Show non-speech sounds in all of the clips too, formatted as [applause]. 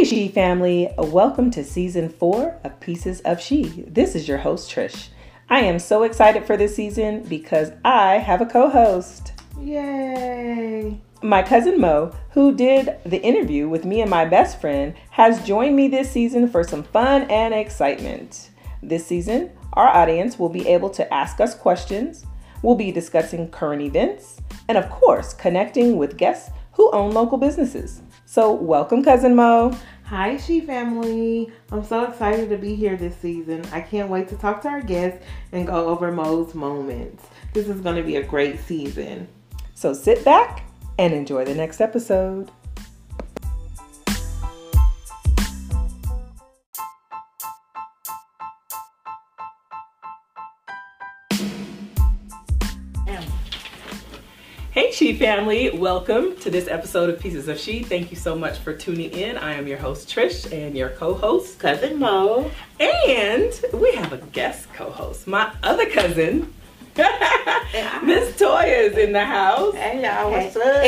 Hey, She family, welcome to season four of Pieces of She. This is your host, Trish. I am so excited for this season because I have a co host. Yay! My cousin Moe, who did the interview with me and my best friend, has joined me this season for some fun and excitement. This season, our audience will be able to ask us questions, we'll be discussing current events, and of course, connecting with guests who own local businesses. So, welcome, Cousin Moe. Hi, She family. I'm so excited to be here this season. I can't wait to talk to our guests and go over Moe's moments. This is going to be a great season. So, sit back and enjoy the next episode. She family, welcome to this episode of Pieces of She. Thank you so much for tuning in. I am your host, Trish, and your co host, Cousin Moe. And we have a guest co host, my other cousin. Miss Toya is in the house. Hey y'all, what's up?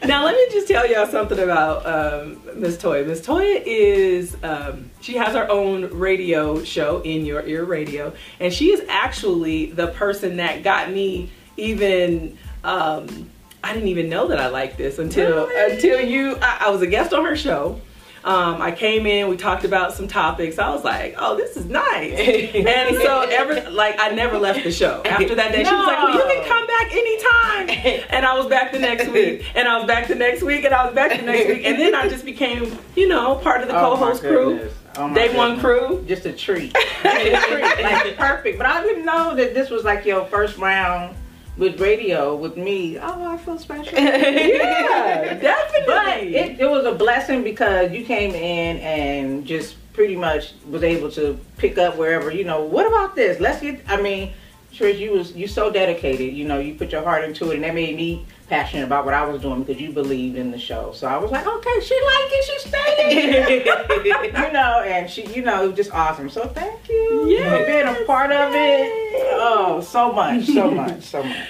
[laughs] now let me just tell y'all something about um, Miss Toya. Miss Toya is um, she has her own radio show in your ear radio, and she is actually the person that got me even. Um, I didn't even know that I liked this until Really? until you. I, I was a guest on her show. Um, I came in, we talked about some topics. I was like, "Oh, this is nice," [laughs] and so ever like I never left the show. After that day, she was like, "Well, you can come back anytime," and I was back the next week, [laughs] and I was back the next week, and I was back the next week, and then I just became, you know, part of the Oh, co-host crew, goodness. Oh, day one crew. Just a treat. [laughs] Just a treat. Like perfect. But I didn't know that this was like your first round with radio with me. Oh, I feel special. [laughs] Yeah, definitely. But it, it was a blessing because you came in and just pretty much was able to pick up wherever, you know, what about this? Let's get I mean, Trish, you was you so dedicated, you know, you put your heart into it and that made me passionate about what I was doing because you believed in the show. So I was like, okay, she like it, she stayed. [laughs] you know, and she you know, it was just awesome. So thank you Yes. for being a part of it. Oh, so much, so [laughs] much, so much.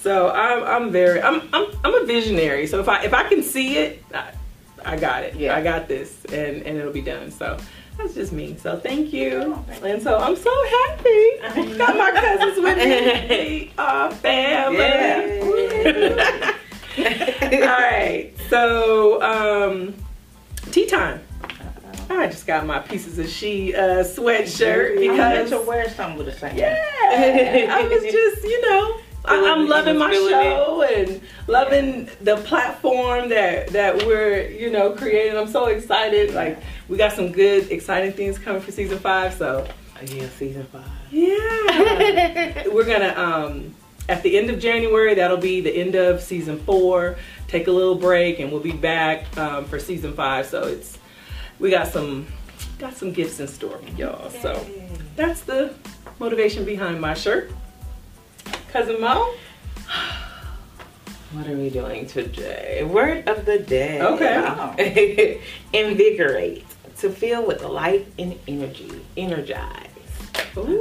So I'm I'm very I'm I'm I'm a visionary. So if I if I can see it, I, I got it. Yeah. I got this, and and it'll be done. So that's just me. So thank you. Oh, and so I'm so happy. Got my cousins with me. [laughs] Our family. [laughs] All right. So um, tea time. I just got my pieces of she uh, sweatshirt because to wear something with the same. yeah, I was [laughs] just, you know, I, I'm loving my show and loving the platform that that we're, you know, creating. I'm so excited. Like we got some good, exciting things coming for season five. So Yeah, season five. yeah, we're gonna um at the end of January. That'll be the end of season four. Take a little break, and we'll be back um, for season five. So it's we got some got some gifts in store for y'all. So that's the motivation behind my shirt. Cousin Moe. [sighs] What are we doing today? Word of the day. Okay. [laughs] Invigorate. To feel with the life and energy. Energize. I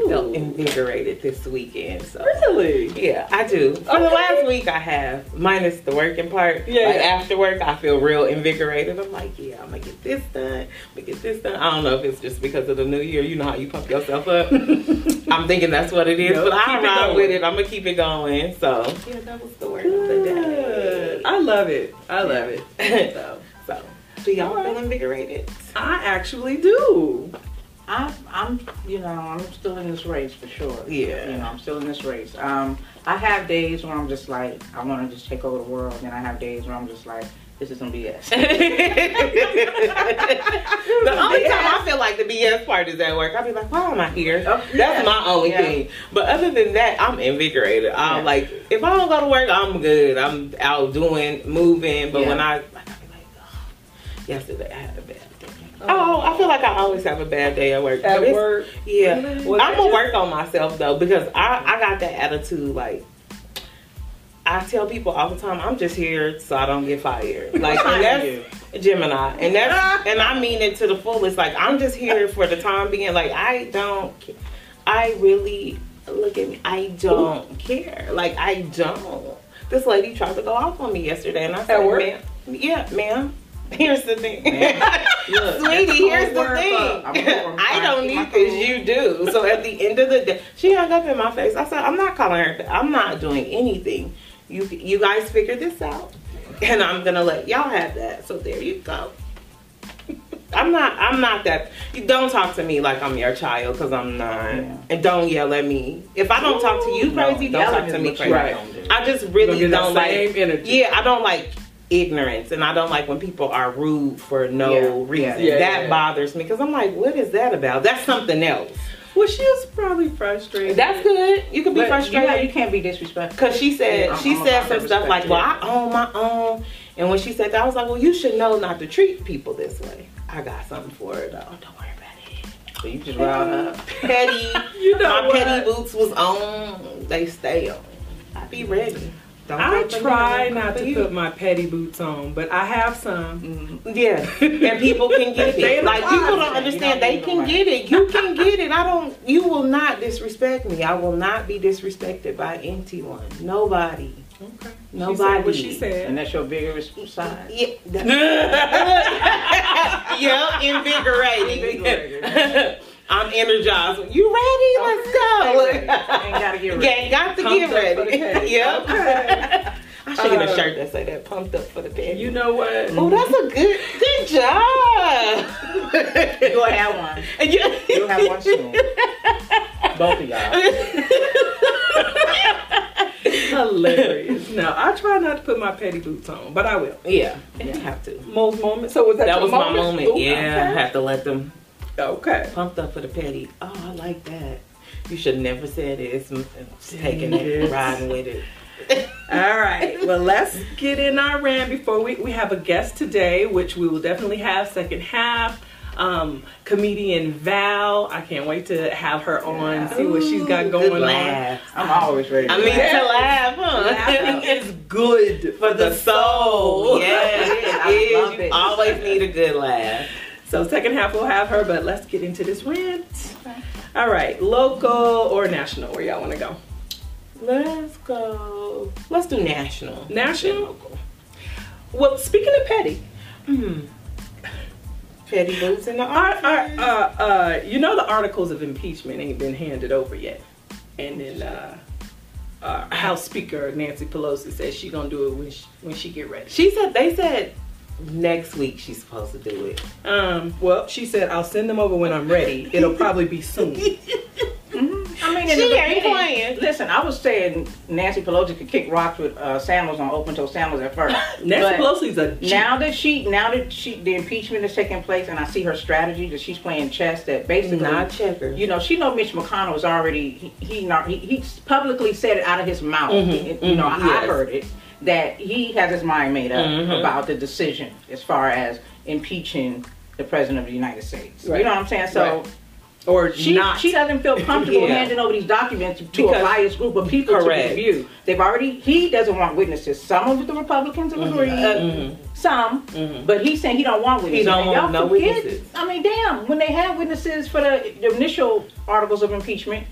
felt invigorated this weekend. So Really? yeah, I do. For the last week I have, minus the working part. Yeah, Like after work I feel real invigorated. I'm like, yeah, I'm gonna get this done. I'm gonna get this done. I don't know if it's just because of the new year. You know how you pump yourself up. [laughs] I'm thinking that's what it is, but I ride with it. I'm gonna keep it going. So yeah, that was the word of the day. I love it. I love it. So [laughs] do y'all feel invigorated? I actually do. I'm, I'm, you know, I'm still in this race for sure. Yeah. You know, I'm still in this race. Um, I have days where I'm just like, I want to just take over the world, and I have days where I'm just like, this is some BS. [laughs] [laughs] the only time I feel like the BS part is at work. I'll be like, why am I here? Oh, That's yeah. my only Yeah. thing. But other than that, I'm invigorated. I'm Yeah. like, if I don't go to work, I'm good. I'm out doing, moving. But when I, yesterday I had a bad day. Oh, I feel like I always have a bad day at work. At work. Yeah. I'm gonna work on myself though because I, I got that attitude like I tell people all the time, I'm just here so I don't get fired. Like that's Gemini. And that's [laughs] and I mean it to the fullest. Like I'm just here for the time being. Like I don't I really look at me, I don't care. Like I don't. This lady tried to go off on me yesterday and I said, ma'am, yeah, ma'am. [laughs] Here's the thing. Look, Sweetie, here's the thing. I don't need this. You do. So at the end of the day, she hung up in my face. I said, I'm not calling her. I'm not doing anything. You you guys figure this out, and I'm gonna let y'all have that. So there you go. [laughs] I'm not. I'm not that. You don't talk to me like I'm your child because I'm not. Yeah. And don't yell at me. If I don't talk to you No, crazy, don't yelling talk to me crazy. Right. don't. I just Don't really don't like. energy. Yeah, I don't like ignorance, and I don't like when people are rude for no Yeah, reason. yeah, yeah, that yeah. bothers me because I'm like, what is that about? That's something else. Well, she was probably frustrated. That's good. You can be But you, know, frustrated. you can't be disrespectful. Cause she said I'm- she I'm said about some stuff like, "Well. I own my own," and when she said that, I was like, "Well, you should know not to treat people this way." I got something for her though. Don't worry about it. So you just riled her up. [laughs] Petty, You know my what? petty boots was on. They stay on. I be ready. Don't I come for me, try don't not to you. put my petty boots on, but I have some. Mm-hmm. Yeah, and people can [laughs] get They it. in Like people don't understand. They don't can need get it. You [laughs] can get it. I don't. You will not disrespect me. I will not be disrespected by anyone. Nobody. Okay. Nobody. She what she said. And that's your biggest side. Yeah. [laughs] yeah, invigorating. Invigorating. I'm energized. You ready? Let's go. [laughs] Ain't gotta get ready. Yeah, got to Pumped get ready. the petty. [laughs] yep. [laughs] I should get a Uh, shirt that say that pumped up for the petty. You know what? Oh, that's a good good job. You'll have one. And you, You'll have one soon. Both of y'all. Hilarious. No, I try not to put my petty boots on, but I will. Yeah, you have to. Moe's moments. So was that That your was my moment. Ooh, Yeah, I have to let them Okay. okay. pumped up for the petty. Oh, I like that. You should never said it. It's, it's taking it, riding with it. [laughs] All right. Well, let's get in our rant before we, we have a guest today, which we will definitely have second half. Um, comedian Val. I can't wait to have her on, see what she's got going good on. I'm always ready. To I mean, laugh. to laugh, huh? Laughing [laughs] is good for the soul. [laughs] Yes, I it is. love You it. always need a good laugh. So second half we'll have her, but let's get into this rant. All right, local or national? Where y'all want to go? Let's go. Let's do national. National? Well, speaking of petty, Hmm. Petty boots in the our, our, uh, uh, you know the articles of impeachment ain't been handed over yet, and then uh, uh, House Speaker Nancy Pelosi says she gonna do it when she, when she get ready. She said they said next week she's supposed to do it. Um, well, she said I'll send them over when I'm ready. It'll probably be soon. [laughs] I mean, She ain't playing. Listen, I was saying Nancy Pelosi could kick rocks with uh, sandals on, open toe sandals at first. [laughs] Nancy But Pelosi's a G. Now that she, now that she, the impeachment is taking place, and I see her strategy that she's playing chess. That basically, Not checker. you know, she know Mitch McConnell was already he he, not, he he publicly said it out of his mouth. Mhm, you know, mhm, I yes. heard it that he has his mind made up Mhm. about the decision as far as impeaching the president of the United States. Right. You know what I'm saying? So. Right. or She, not. she doesn't feel [laughs] comfortable Yeah. handing over these documents to Because- a biased group of people Correct. to review. They've already, he doesn't want witnesses. Some of the Republicans have agreed, Mhm. some, Mhm. but he's saying he don't want witnesses. don't want y'all no forget- witnesses. I mean, damn, when they had witnesses for the, the initial articles of impeachment,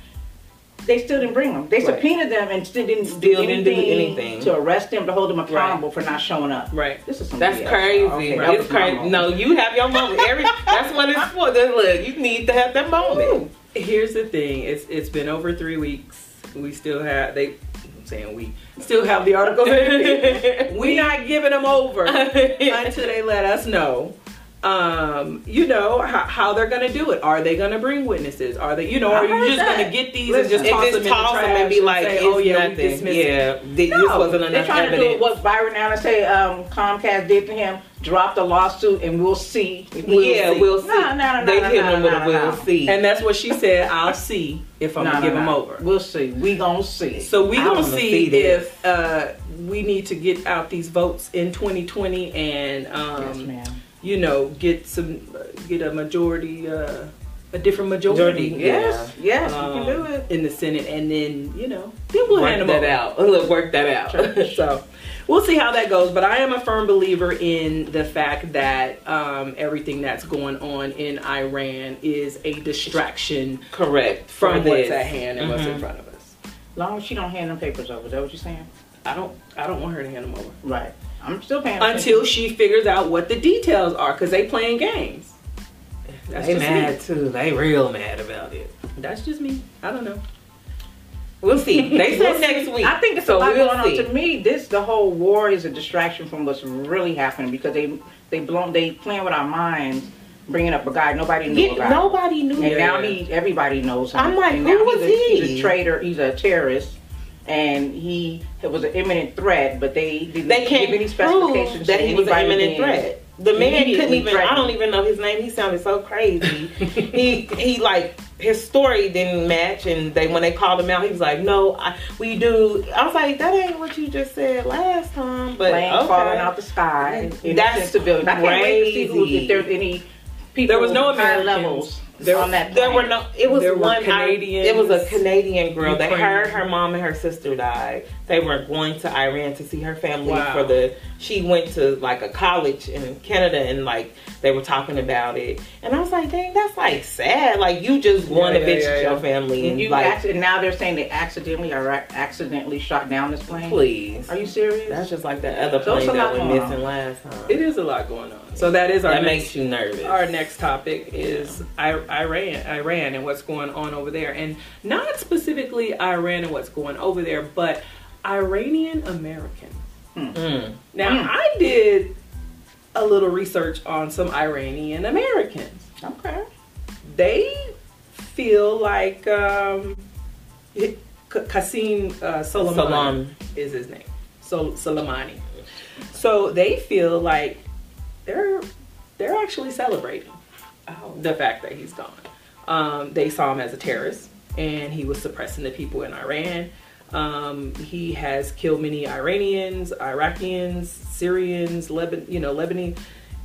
they still didn't bring them. They Right. subpoenaed them and still didn't, Still do, didn't anything do anything. to arrest them, to hold them accountable for not showing up. right. This is That's BS. crazy. Okay, that it's crazy. No, you have your moment. Every that's what it's for. Then Look, you need to have that moment. Here's the thing. It's it's been over three weeks. We still have they. I'm saying we still have the articles. [laughs] we not giving them over [laughs] until they let us know. Um, you know how, how they're gonna do it. Are they gonna bring witnesses? Are they, you know, are you just that. gonna get these Listen, and just And toss just them in toss the them and be like, say, "Oh yeah, nothing. we dismissed it." yeah, th- this No, wasn't they're enough trying to do evidence. what Byron Allen say um, Comcast did to him. Drop the lawsuit and we'll see. if We'll we- yeah, we'll see. No, no, no, they no, hit no, him with no, a we'll no. see. And that's what she said. I'll see if I'm No, gonna no, give them no. over. We'll see. We gonna see. So we gonna wanna see, see if uh, we need to get out these votes in 2020 and um, yes, ma'am. You know get some uh, get a majority, uh, a different Majority, majority. Yes, yes, um, we can do it. in the Senate, and then you know then we'll hand work them that over. out. [laughs] Look, work that out. so we'll see how that goes. But I am a firm believer in the fact that um, everything that's going on in Iran is a distraction Correct. from what's at hand and what's in Mhm. front of us. Long as she don't hand them papers over. Is that what you're saying? I don't. I don't want her to hand them over Right. I'm still paying until attention. she figures out what the details are, because they playing games. That's they just mad me. too. They real mad about it. That's just me. I don't know. We'll see. [laughs] They We'll said next week. I think it's so a lot we'll going see. on. To me, this the whole war is a distraction from what's really happening because they they blown they playing with our minds, bringing up a guy nobody knew Yeah, about. nobody knew. and now he everybody knows him. I'm like, And who was a, he? He's a traitor. He's a terrorist. And he it was an imminent threat, but they didn't they can't give any specifications that he was an imminent threat. The man couldn't even. I don't even know his name. He sounded so crazy. [laughs] he he like his story didn't match, and they when they called him out, he was like, "No, I, we do." I was like, "That ain't what you just said last time." But plane okay. falling out the sky. That's civilians. I can't wait to see who, crazy. if there's any people. There was no Americans. levels There- on that. There were no. It was one. Canadian. It was a Canadian girl. They Ukrainian. heard her mom and her sister died. They were going to Iran to see her family Wow. for the. She went to like a college in Canada, and like they were talking about it. And I was like, dang, that's like sad. Like you just want to yeah, visit yeah, your family, And and you like, acc- and now they're saying they accidentally or accidentally shot down this plane. please. Are you serious? That's just like the other So it's plane a that lot went going missing on. last time. It is a lot going on. So that is our that next makes you nervous. Our next topic is I- Iran, Iran, and what's going on over there, and not specifically Iran and what's going over there, but Iranian American. Mm. Now, Mm. I did a little research on some Iranian Americans. okay. They feel like um, Qasim uh, Soleimani Salam. is his name. So Soleimani. So they feel like they're they're actually celebrating the fact that he's gone. Um, they saw him as a terrorist, and he was suppressing the people in Iran. Um, he has killed many Iranians, Iraqians, Syrians, Leban, you know, Lebanese,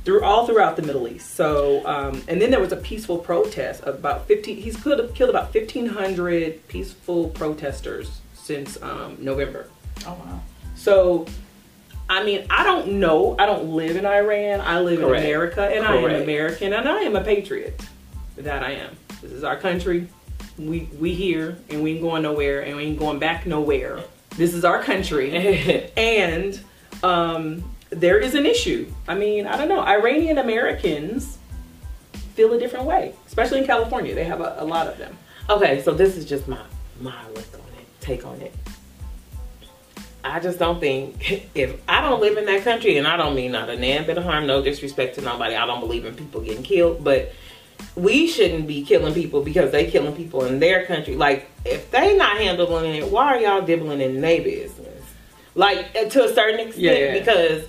through all throughout the Middle East. So, um, and then there was a peaceful protest about fifteen. He's killed killed about fifteen hundred peaceful protesters since um, November. Oh wow. So, I mean, I don't know. I don't live in Iran. I live Correct. in America, and I am American, and I am a patriot. That I am. This is our country. We we here, and we ain't going nowhere, and we ain't going back nowhere. This is our country, [laughs] and um, there is an issue. I mean, I don't know. Iranian Americans feel a different way, especially in California. They have a, a lot of them. Okay, so this is just my my look on it, take on it. I just don't think [laughs] if I don't live in that country, and I don't mean not a nan bit of harm, no disrespect to nobody. I don't believe in people getting killed, but we shouldn't be killing people because they killing people in their country. Like if they not handling it, why are y'all dibbling in their business? Like uh, to a certain extent, Yeah, yeah. because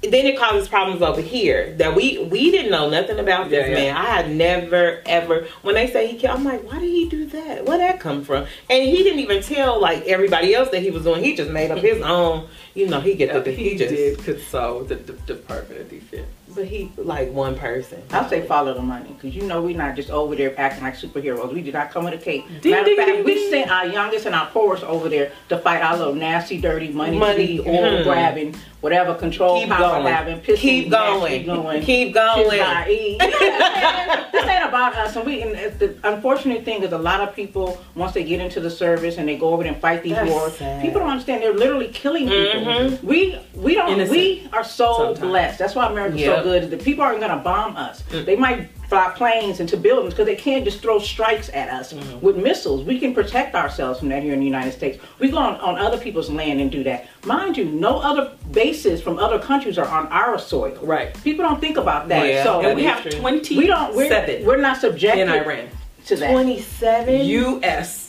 then it causes problems over here that we we didn't know nothing about this Yeah, yeah. man. I had never ever when they say he killed, I'm like, why did he do that? Where that come from? And he didn't even tell like everybody else that he was doing. He just made up his [laughs] own. You know, he get the he, he just did consult the, the Department of Defense. but he like one person. I'll say follow the money because you know we're not just over there acting like superheroes. We did not come with a cape. Ding, Matter of ding, fact, ding, we ding. sent our youngest and our poorest over there to fight our little nasty, dirty, money, Money, money mm-hmm. oil grabbing, whatever control Keep power going. having, pissing, Keep nasty going. going, Keep going. [laughs] shit naive. You know what I'm saying? this ain't about us. And we and the unfortunate thing is a lot of people once they get into the service and they go over there and fight these That's wars, sad. people don't understand they're literally killing people. Mhm. We we don't Innocent. we are so Sometimes. blessed. That's why America's Yep. so good. The people aren't gonna bomb us. Mm. They might fly planes into buildings because they can't just throw strikes at us Mm-hmm. with missiles. We can protect ourselves from that here in the United States. We go on, on other people's land and do that. Mind you, no other bases from other countries are on our soil. Right. People don't think about that. Yeah. So And we have true. 27 we don't. We're, we're not subjected in Iran. to that. Twenty seven. U.S.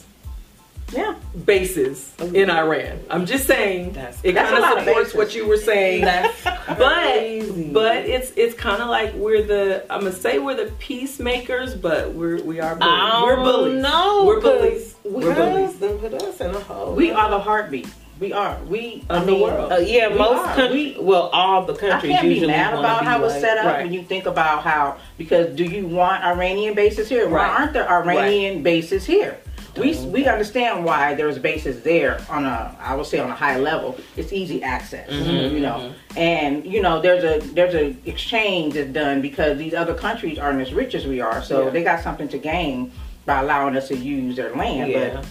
Yeah. bases in Iran. I'm just saying That's- it kind of of supports what you were saying. That's but crazy. but it's it's kind of like we're the I'm gonna say we're the peacemakers, but we're we are bullies. I we're bullies. know, We're bullies. 'cause We're bullies. Then put us in a hole. We are the heartbeat. We are. We Of I the mean, world. Uh, yeah, We most are. countries. Well, all the countries. I countries can't be mad about be how it's like- set up Right. when you think about how because do you want Iranian bases here? Why Right. aren't there Iranian bases here? We we understand why there's bases there on a I would say on a high level. It's easy access, Mhm, you know, and you know there's a there's a exchange that's done because these other countries aren't as rich as we are, so Yeah. they got something to gain by allowing us to use their land. Yeah. But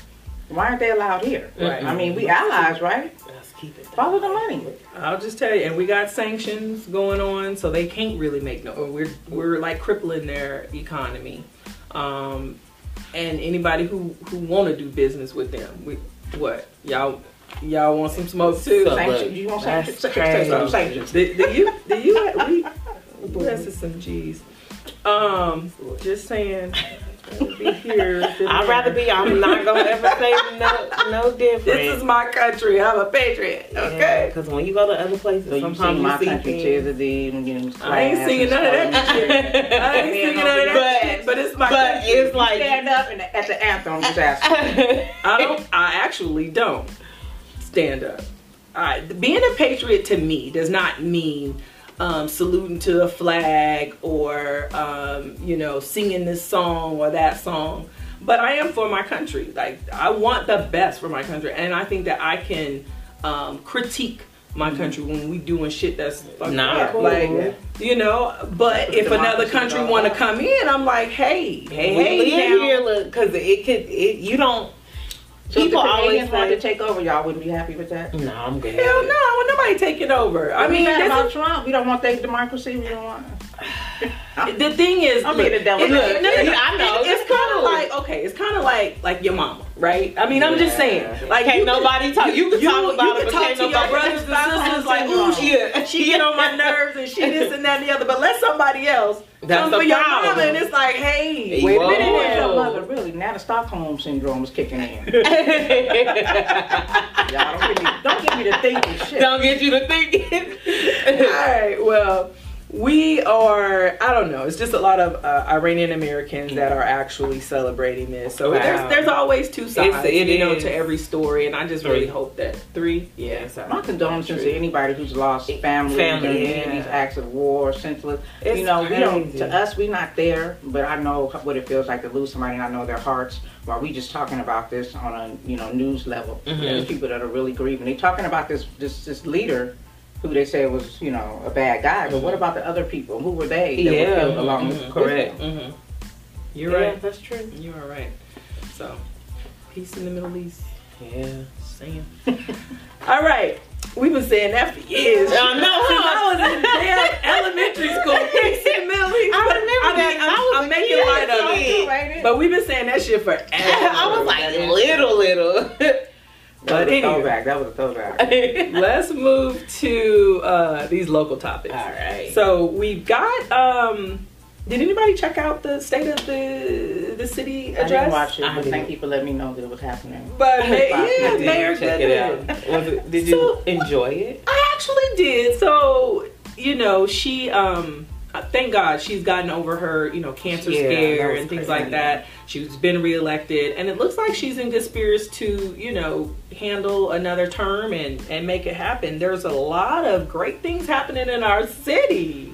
Why aren't they allowed here? Right. I mean, we allies, right? Let's keep it. Follow the money. I'll just tell you, and we got sanctions going on, so they can't really make no. We're we're like crippling their economy, um, and anybody who who want to do business with them, we what y'all y'all want some smoke too? So- Sanctions. You want That's sanctions? crazy. Sanctions. Sanctions. The, the you the you we [laughs] bless us some G's. Um, just saying, I'll be here. I'd rather be. I'm not gonna ever say no, no different. This is my country. I'm a patriot. Okay. Because when you go to other places, So you sometimes sing you my see country, things. tears of thee, and you know, I ain't class singing and none of that stuff. shit. I ain't [laughs] Man, singing none of that but- shit. But it's my But country. it's like Stand up and at the anthem, just ask. I don't. I actually don't stand up. I, being a patriot to me does not mean um, saluting to a flag or um, you know singing this song or that song. But I am for my country. Like I want the best for my country, and I think that I can um, critique my country when we doing shit that's fucked cool. Like you know. But if another country want to come in, I'm like, hey, hey, we hey, live now. here, look, because it could. It, you don't. So People if the always wanted to take over, y'all wouldn't be happy with that. "No, I'm good." Hell no, want nobody taking over. I mean, about Trump, we don't want that democracy. We don't want. The thing is, I'm look, being a devil. it- look, no, no, no, I know, it- It's it's kind of like okay, it's kind of like like your mama, right? I mean, I'm just saying, like Can't you nobody talk. You can you, talk about you it, can but talk can't to your nobody- brothers and sisters like, ooh, she, Yeah. [laughs] she get on my [laughs] nerves and she this and that and the other. But let somebody else That's come the for your problem. mama, and it's like, hey, Hey, wait a whoa. minute Who is your now. mother? Really? Now the Stockholm syndrome is kicking in. [laughs] Y'all don't give me, don't give me the thinking shit. Don't get you to thinking. All right, well, we are, I don't know, it's just a lot of uh, Iranian Americans that are actually celebrating this. So Wow. there's, there's always two sides, It's- it you know, to every story. And I just really hope that three, yeah. sorry. My condolences to anybody who's lost family, Family, yeah. these acts of war, senseless. It's you know, we don't. crazy. To us, we're not there, but I know what it feels like to lose somebody. and I know their hearts. While we just talking about this on a you know news level, Mhm. there's people that are really grieving. they're talking about this this this leader. Who they say was, you know, a bad guy, but what about the other people? Who were they that Yeah, were killed along mhm, with with correct. them? hmm You're Yeah, right. that's true. You are right. So, peace in the Middle East. Yeah. Saying. [laughs] All right. We've been saying that for years. I know, [laughs] I was in damn elementary school. [laughs] Peace in the Middle East. I But remember that. I'm, I was I'm making light of it. But we've been saying that shit forever. I was like little, little. That But was a anyway. throwback. That was a throwback. [laughs] Let's move to uh, these local topics. All right. So we've got. Um, did anybody check out the state of the the city address? I address? didn't watch it, I but didn't. thank you for letting me know that it was happening. But [laughs] ma- yeah, Did you Mayor check it out. Was it, did you enjoy it? I actually did. So you know, she um. Thank God she's gotten over her, you know, cancer Yeah, scare and things crazy. like that. She's been reelected, and it looks like she's in good spirits to, you know, handle another term and and make it happen. There's a lot of great things happening in our city.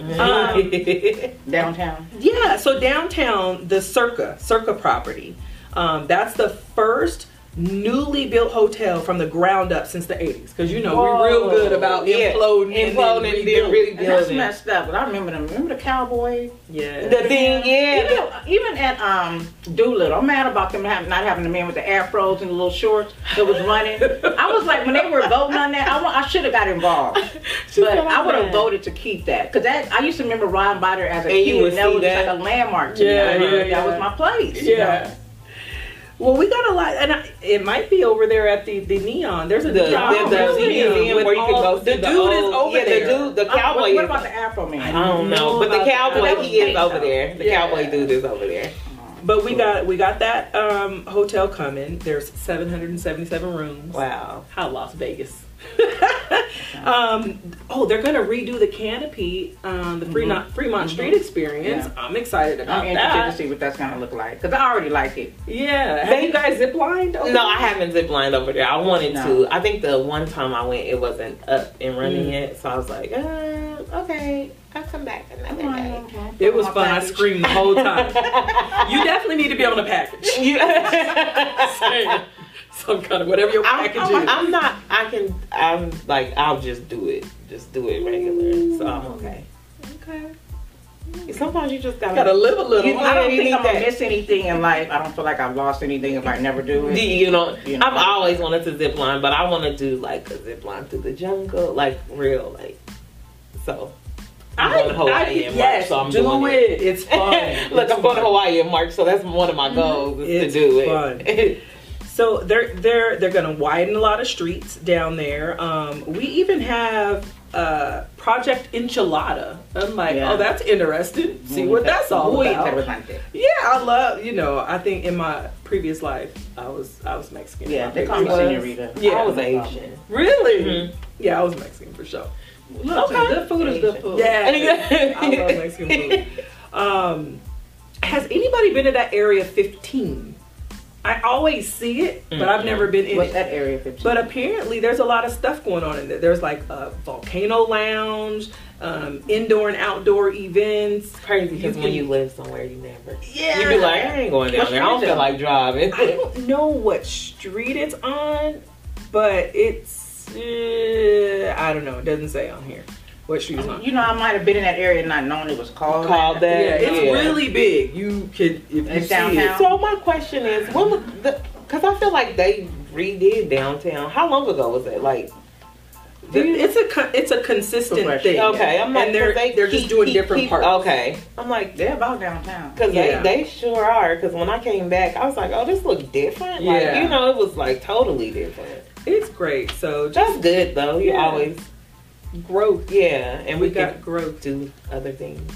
Um, [laughs] Downtown. Yeah, so downtown, the Circa, Circa property, um, that's the first newly built hotel from the ground up since the 80s. Because, you know, we're real good about Yeah, imploding, imploding and then and then rebuilding. rebuilding. And that's messed up. But I remember them. Remember the cowboy? Yeah. the thing, yeah. Even, even at um Doolittle, I'm mad about them not having the man with the afros and the little shorts that was running. I was like, when they were voting on that, I, I should have got involved. [laughs] But I would have voted to keep that because that I used to remember Ron Biter as a And kid, and that was that. like a landmark to Yeah, me. yeah, that was my place. you Yeah. know. Well, we got a lot, and I, it might be over there at the, the Neon. There's a The, Neon the, the museum museum where you can go see The dude the is over yeah, there. The dude, the Uh, cowboy. what, what is- about the Afro man? I don't know, know but the cowboy he is over though. there. The Yeah. cowboy dude is over there. But we got we got that um, hotel coming. There's 777 rooms. Wow. How Las Vegas. [laughs] um, oh, they're gonna redo the canopy, um, the Fremont, Fremont Street experience. Yeah. I'm excited about I'm interested that. to see what that's gonna look like because I already like it. Yeah, have you guys zip lined? over No, I haven't zip lined over there. I wanted No. to. I think the one time I went, it wasn't up and running Mm. yet, so I was like, uh, okay, I'll come back another day. It was fun. I screamed the whole time. [laughs] you definitely need to be on the package. [laughs] You- Some kind of whatever your I'm, I'm, is. I'm not. I can. I'm like. I'll just do it. Just do it regular. So I'm mm. okay. okay. Sometimes you just gotta, Gotta live a little. You- I don't you think I'm gonna miss anything in life. I don't feel like I've lost anything if I never do it. You know, You know. I've always wanted to zip line, but I want to do like a zip line through the jungle, like real, like. So, I'm going to Hawaii in March, so I'm do doing it. It's [laughs] fun. Look, It's I'm going to. Hawaii in March, so that's one of my mm-hmm. goals is It's to do fun. it. [laughs] So they're they're they're gonna widen a lot of streets down there. Um, we even have uh, Project Enchilada. I'm like, Yeah. oh, that's interesting. See what that's all about. Yeah, I love. You know, I think in my previous life, I was I was Mexican. Yeah, they call me senorita. Yeah. I was Asian. Really? Mhm. Yeah, I was Mexican for sure. Look, Okay. good food is good food. Yeah, I love Mexican food. [laughs] Um, has anybody been to that area 15? I always see it, but I've never been in What's it. that area 15? But apparently, there's a lot of stuff going on in there. There's like a volcano lounge, um, indoor and outdoor events. Crazy because when you live somewhere, you never. Yeah, You'd be like, I ain't going down there. I don't feel like driving. I don't know what street it's on, but it's uh, I don't know. It doesn't say on here what street it's on. you know, I might have been in that area and not known it was called. Called that. Yeah, it's Yeah. really big. You could if you It's see downtown? it. So my question is, when was the? Because I feel like they redid downtown. How long ago was it? Like, The- It's a it's a consistent Progression. thing. okay, I'm like, and they're 'cause they they're just doing keep- different keep- parts. Okay, I'm like, They're about downtown. Because Yeah. they, they sure are. Because when I came back, I was like, oh, this look different. Like, Yeah. you know, it was like totally different. It's great. So just That's good though. You Yeah. always, growth. yeah, and We we, got can growth. do other things.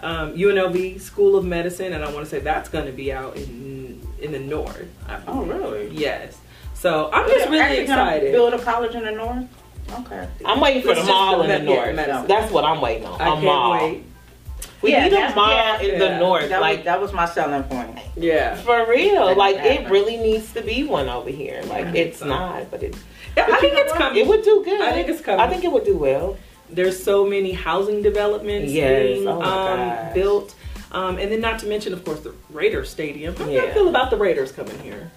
Um, UNLV School of Medicine, and I want to say that's going to be out in in the north. I Oh, really? Yes. So I'm just They're really excited. Build a college in the north. Okay. I'm waiting for It's the just mall the in the med- north. medicine. That's what I'm waiting on. I a can't mall. wait. We Yeah, need a mall yeah, in yeah. the north. That like was that was my selling point. Yeah. for real. Make Like it happen. really needs to be one over here. Like Yeah. it's not, but it Yeah, I think it's what? coming. It would do good. I think it's coming. I think it would do well. There's so many housing developments Yes. being Oh um, built. Um, and then not to mention, of course, the Raiders Stadium. How do you feel about the Raiders coming here?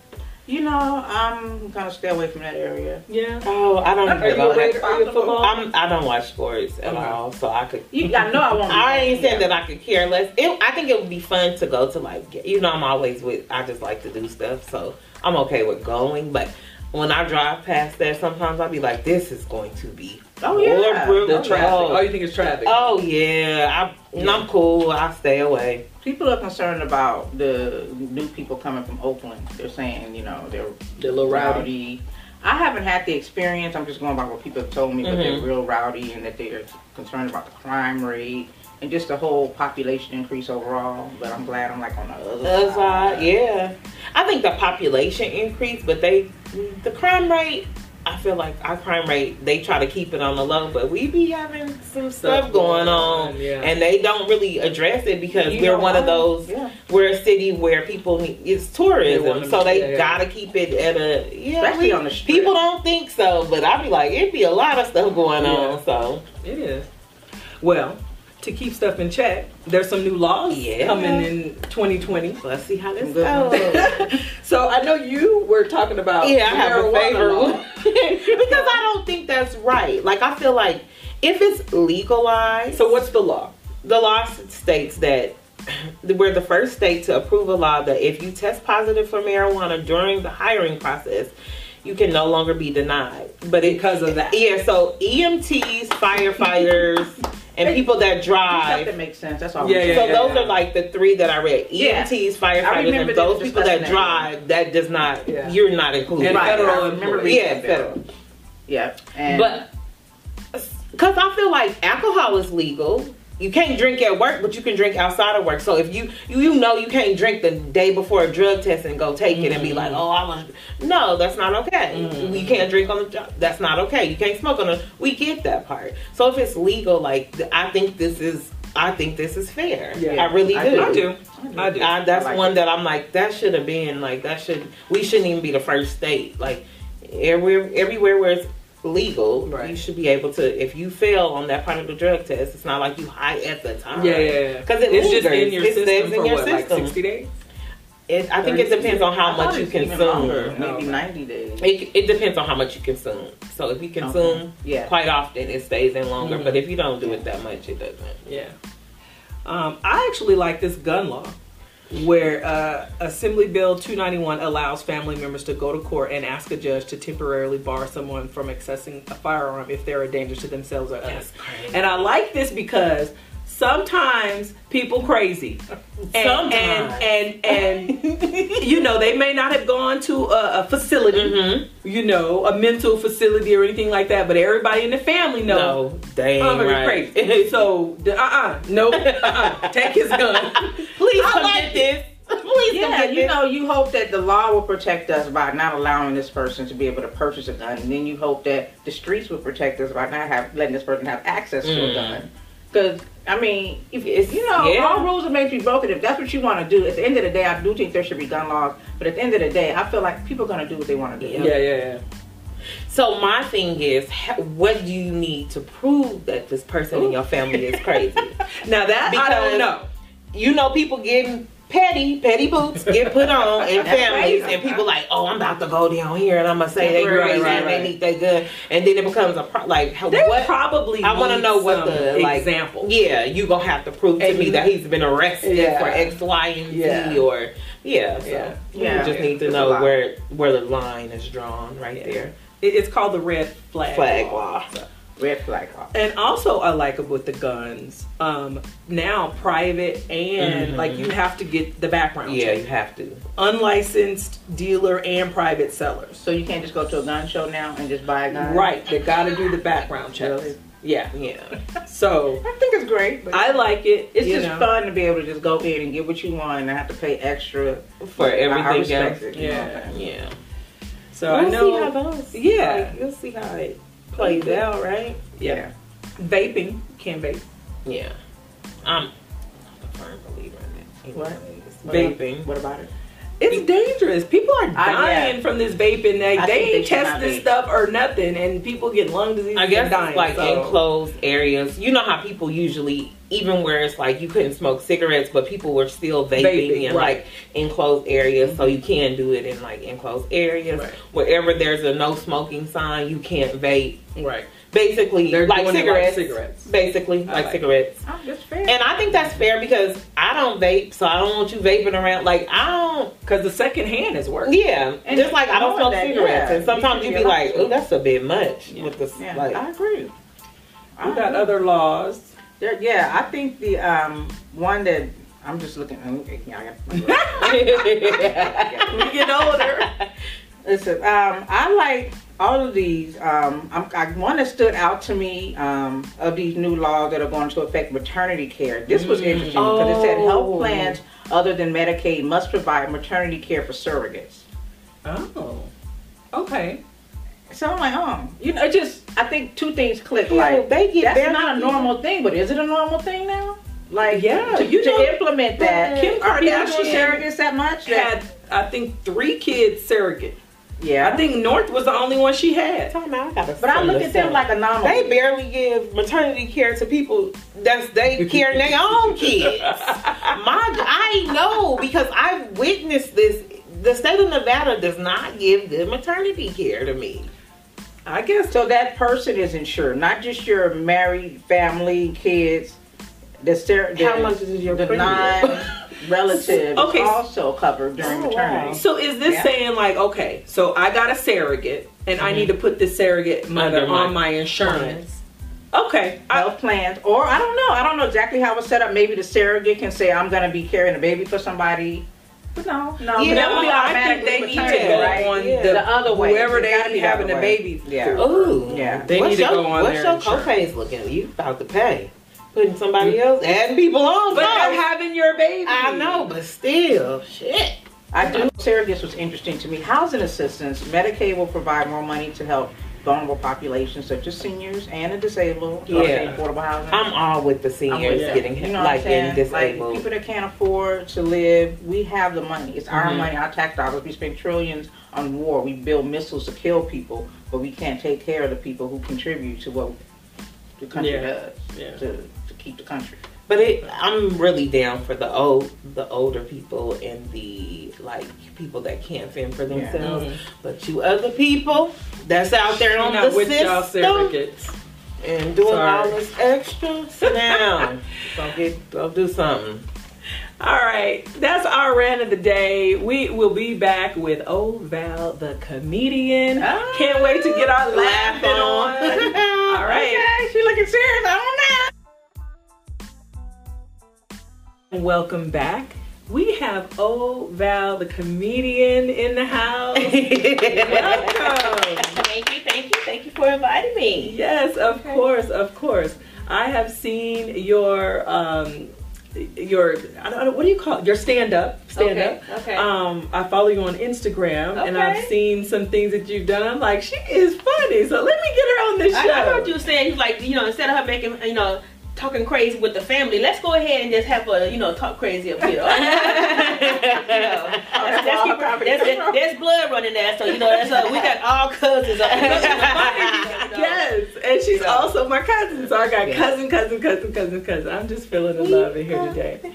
You know, I'm kind of stay away from that area. Yeah. Oh, I don't. Are you know. a Raider? Are you a football? I'm. I don't watch sports at Okay. all, so I could. You, I know I won't. [laughs] I ain't saying yeah. that I could care less. It, I think it would be fun to go to like, get- you know, I'm always with. I just like to do stuff, so I'm okay with going. But when I drive past that, sometimes I'll be like, "This is going to be Oh yeah. horrible." The traffic. Oh, Oh, you think it's traffic? oh, yeah. I, and I'm cool. I stay away. People are concerned about the new people coming from Oakland. They're saying, you know, they're They're a little rowdy. rowdy. I haven't had the experience. I'm just going by what people have told me, but they're Mhm. real rowdy and that they're concerned about the crime rate and just the whole population increase overall. But I'm glad I'm like on the other, Other side, yeah. I think the population increase, but they, the crime rate. I feel like our crime rate, they try to keep it on the low, but we be having some stuff, going on, yeah. and they don't really address it because You we're know one of those. Yeah. We're a city where people need, it's tourism, wanna- so they yeah, yeah. gotta keep it at a yeah. Especially we- on the strip. people don't think so, but I be like, it'd be a lot of stuff going Yeah. on. So It is. Well, to keep stuff in check, there's some new laws Yeah. coming in 2020. let's see how this goes. [laughs] so I know you were talking about Yeah, I have a favorite [laughs] because I don't think that's right. Like I feel like if it's legalized, So what's the law? the law states that we're the first state to approve a law that if you test positive for marijuana during the hiring process, you can no longer be denied. But it, Because of that. yeah, so EMTs, firefighters, and people that drive. that makes sense. That's all. Yeah, yeah, So saying. those are like the three that I read: EMTs, I firefighters, and those people that that. drive. That does not. Yeah. You're not included. And Right, federal employees. Yeah, that. federal. Yeah. And But because I feel like alcohol is legal. You can't drink at work, but you can drink outside of work. So if you you, you know you can't drink the day before a drug test and go take it and be like, oh, I want. No, that's not okay. Mhm. You can't drink on the job. That's not okay. You can't smoke on the. We get that part. So if it's legal, like I think this is. I think this is fair. Yeah. I really I do. I do. I do. I, that's I like one it. that I'm like that should have been like that should we shouldn't even be the first state like everywhere everywhere where it's legal Right. you should be able to if you fail on that part of the drug test it's not like you high at the time Yeah, yeah, yeah. because it It's just in your it system stays for in your what, system like 60 days? it, I think it depends on how much you consume longer, Maybe 90 days. it, it depends on how much you consume so if you consume Yeah. quite often it stays in longer Mhm. but if you don't do it that much it doesn't Yeah. Um, I actually like this gun law where uh, Assembly Bill 291 allows family members to go to court and ask a judge to temporarily bar someone from accessing a firearm if they're a danger to themselves or others. crazy. And I like this because sometimes people crazy. [laughs] And, Sometimes. and and and you know they may not have gone to a, a facility, Mm-hmm. you know, a mental facility or anything like that, but everybody in the family knows No, dang I'm right. crazy. so, uh uh nope, uh-uh. take his gun. [laughs] Please I come like get this. Please Yeah, you know, you hope that the law will protect us by not allowing this person to be able to purchase a gun, and then you hope that the streets will protect us by not have letting this person have access to Mm. a gun. Because I mean, if It's- you know, yeah. all rules are made to be broken. If that's what you want to do, at the end of the day, I do think there should be gun laws. But at the end of the day, I feel like people are going to do what they want to do. Yeah. yeah, yeah. So my thing is, what do you need to prove that this person in your family is crazy? [laughs] Now that I don't know. You know, people getting petty, petty boots get put on [laughs] in families, crazy. and people like, oh, I'm about to go down here and I'm gonna say they Right, crazy right, and right. they need that good, and then it becomes a pro- like They what. probably. I want to know what the like example. Yeah, you gonna have to prove to And me you- that he's been arrested Yeah. for X, Y, and Z, Yeah. or yeah. So Yeah. we Yeah. just need to It's know where where the line is drawn right Yeah. there. It- It's called the red flag. Flag law. law. So- Red flag law. And also, I like it with the guns. Um, now, private and Mhm. like you have to get the background Yeah, check. you have to. Unlicensed dealer and private sellers. So you can't just go to a gun show now and just buy a gun. Right, they got to do the background checks. Really? Yeah. Yeah. So [laughs] I think it's great. But I like it. It's just know. fun to be able to just go in and get what you want and not have to pay extra For I- I everything else. it, you know. Yeah. Yeah. So we'll I know. see how those. Yeah. like, we'll see how it plays out, right? yeah. Vaping can vape. Yeah. I'm not a firm believer in that. What? Vaping. What about it? It's dangerous. People are I- dying yeah. from this vaping. They, they ain't test this stuff or nothing, and people get lung disease. I guess dying. like so. enclosed areas. You know how people usually, even where it's like you couldn't smoke cigarettes, but people were still vaping, Vaping, in right. like enclosed areas. So you mm-hmm. can do it in like enclosed areas. Right. Wherever there's a no smoking sign, you can't vape. Right. Basically, They're like cigarettes. like cigarettes. Basically, I like, like cigarettes. Oh, that's fair. And I think that's fair because I don't vape, so I don't want you vaping around. Like I don't. Because the second hand is work. Yeah, And just like I don't smoke that, cigarettes, yeah, and sometimes you you be like, "Oh, that's a bit much." Yeah. With the yeah, like, I agree. I We got agree. other laws. There, yeah, I think the um one that I'm just looking. Yeah, I got- We [laughs] [laughs] get older. Listen, um, I like all of these. Um, I'm, I, one that stood out to me um, of these new laws that are going to affect maternity care. This was Mm. interesting because it said health Oh. plans other than Medicaid must provide maternity care for surrogates. Oh. Okay. So I'm like, oh, you know, it just I think two things click. Yeah, Like they get that's not a even- normal thing, but is it a normal thing now? Like, Yeah, to, you to know, implement that. Kim are people doing Kardashian surrogates that much? That- Had I think three kids surrogate. yeah, I think North was the only one she had. Time out, I gotta But I look at them up. like anomaly. they barely give maternity care to people that's they [laughs] carrying their own kids. My, I know because I've witnessed this. The state of Nevada does not give good maternity care to me. I guess So that person is insured, not just your married family, kids. The, ser- the How much is your the premium? non-relative [laughs] Okay. also covered during Oh, maternity. wow. So is this Yeah. saying like, okay, so I got a surrogate and I need mm-hmm. to put this surrogate mother Under on my insurance? Okay. I, Health plans, or I don't know. I don't know exactly how it's set up. Maybe the surrogate can say, "I'm going to be carrying a baby for somebody." But no, no, Yeah, but that would be I think they need to go right? on Yeah. the, The other way. whoever they be having other the way. baby Yeah. for. Ooh, Yeah. They what's need to your, go on What's their your insurance. co-pays looking? You about to pay, putting somebody mm. else, adding people on. But top. they're having your baby. I know, but still, shit. I do. Sarah, this was interesting to me. Housing assistance, Medicaid will provide more money to help vulnerable populations such as seniors and the disabled. Yeah. affordable housing. I'm all with the seniors with getting you know like saying? getting Like disabled. people that can't afford to live, we have the money. It's our Mhm. money, our tax dollars. We spend trillions on war. We build missiles to kill people, but we can't take care of the people who contribute to what the country Yeah. does Yeah. to, to keep the country. But it, I'm really down for the old, the older people and the like people that can't fend for Yeah. themselves. Mhm. But you other people that's out there on Not the with y'all system, and doing Sorry. all this extra. Sit down. [laughs] Go get. Go do something. All right, that's our rant of the day. We will be back with Oh Val the comedian. Ah. Can't wait to get our laughing on. on. [laughs] All right. Okay, Welcome back. We have Oh Val the comedian in the house. [laughs] Welcome. Thank you, thank you, thank you for inviting me. Yes, of course, of course. I have seen your um your I don't know what do you call it? Your stand up. Stand Okay, up. okay. Um I follow you on Instagram and I've seen some things that you've done. I'm like, she is funny. So let me get her on this I, show. I heard you saying like you know instead of her making you know talking crazy with the family, let's go ahead and just have a you know talk crazy up here. [laughs] you know, that's, that's keep- there's, there's- [laughs] there's blood running there, so you know that's uh, we got all cousins up here. [laughs] Yes, and she's So- also my cousin. So I got Yes. cousin, cousin, cousin, cousin, cousin. I'm just feeling the love in here today.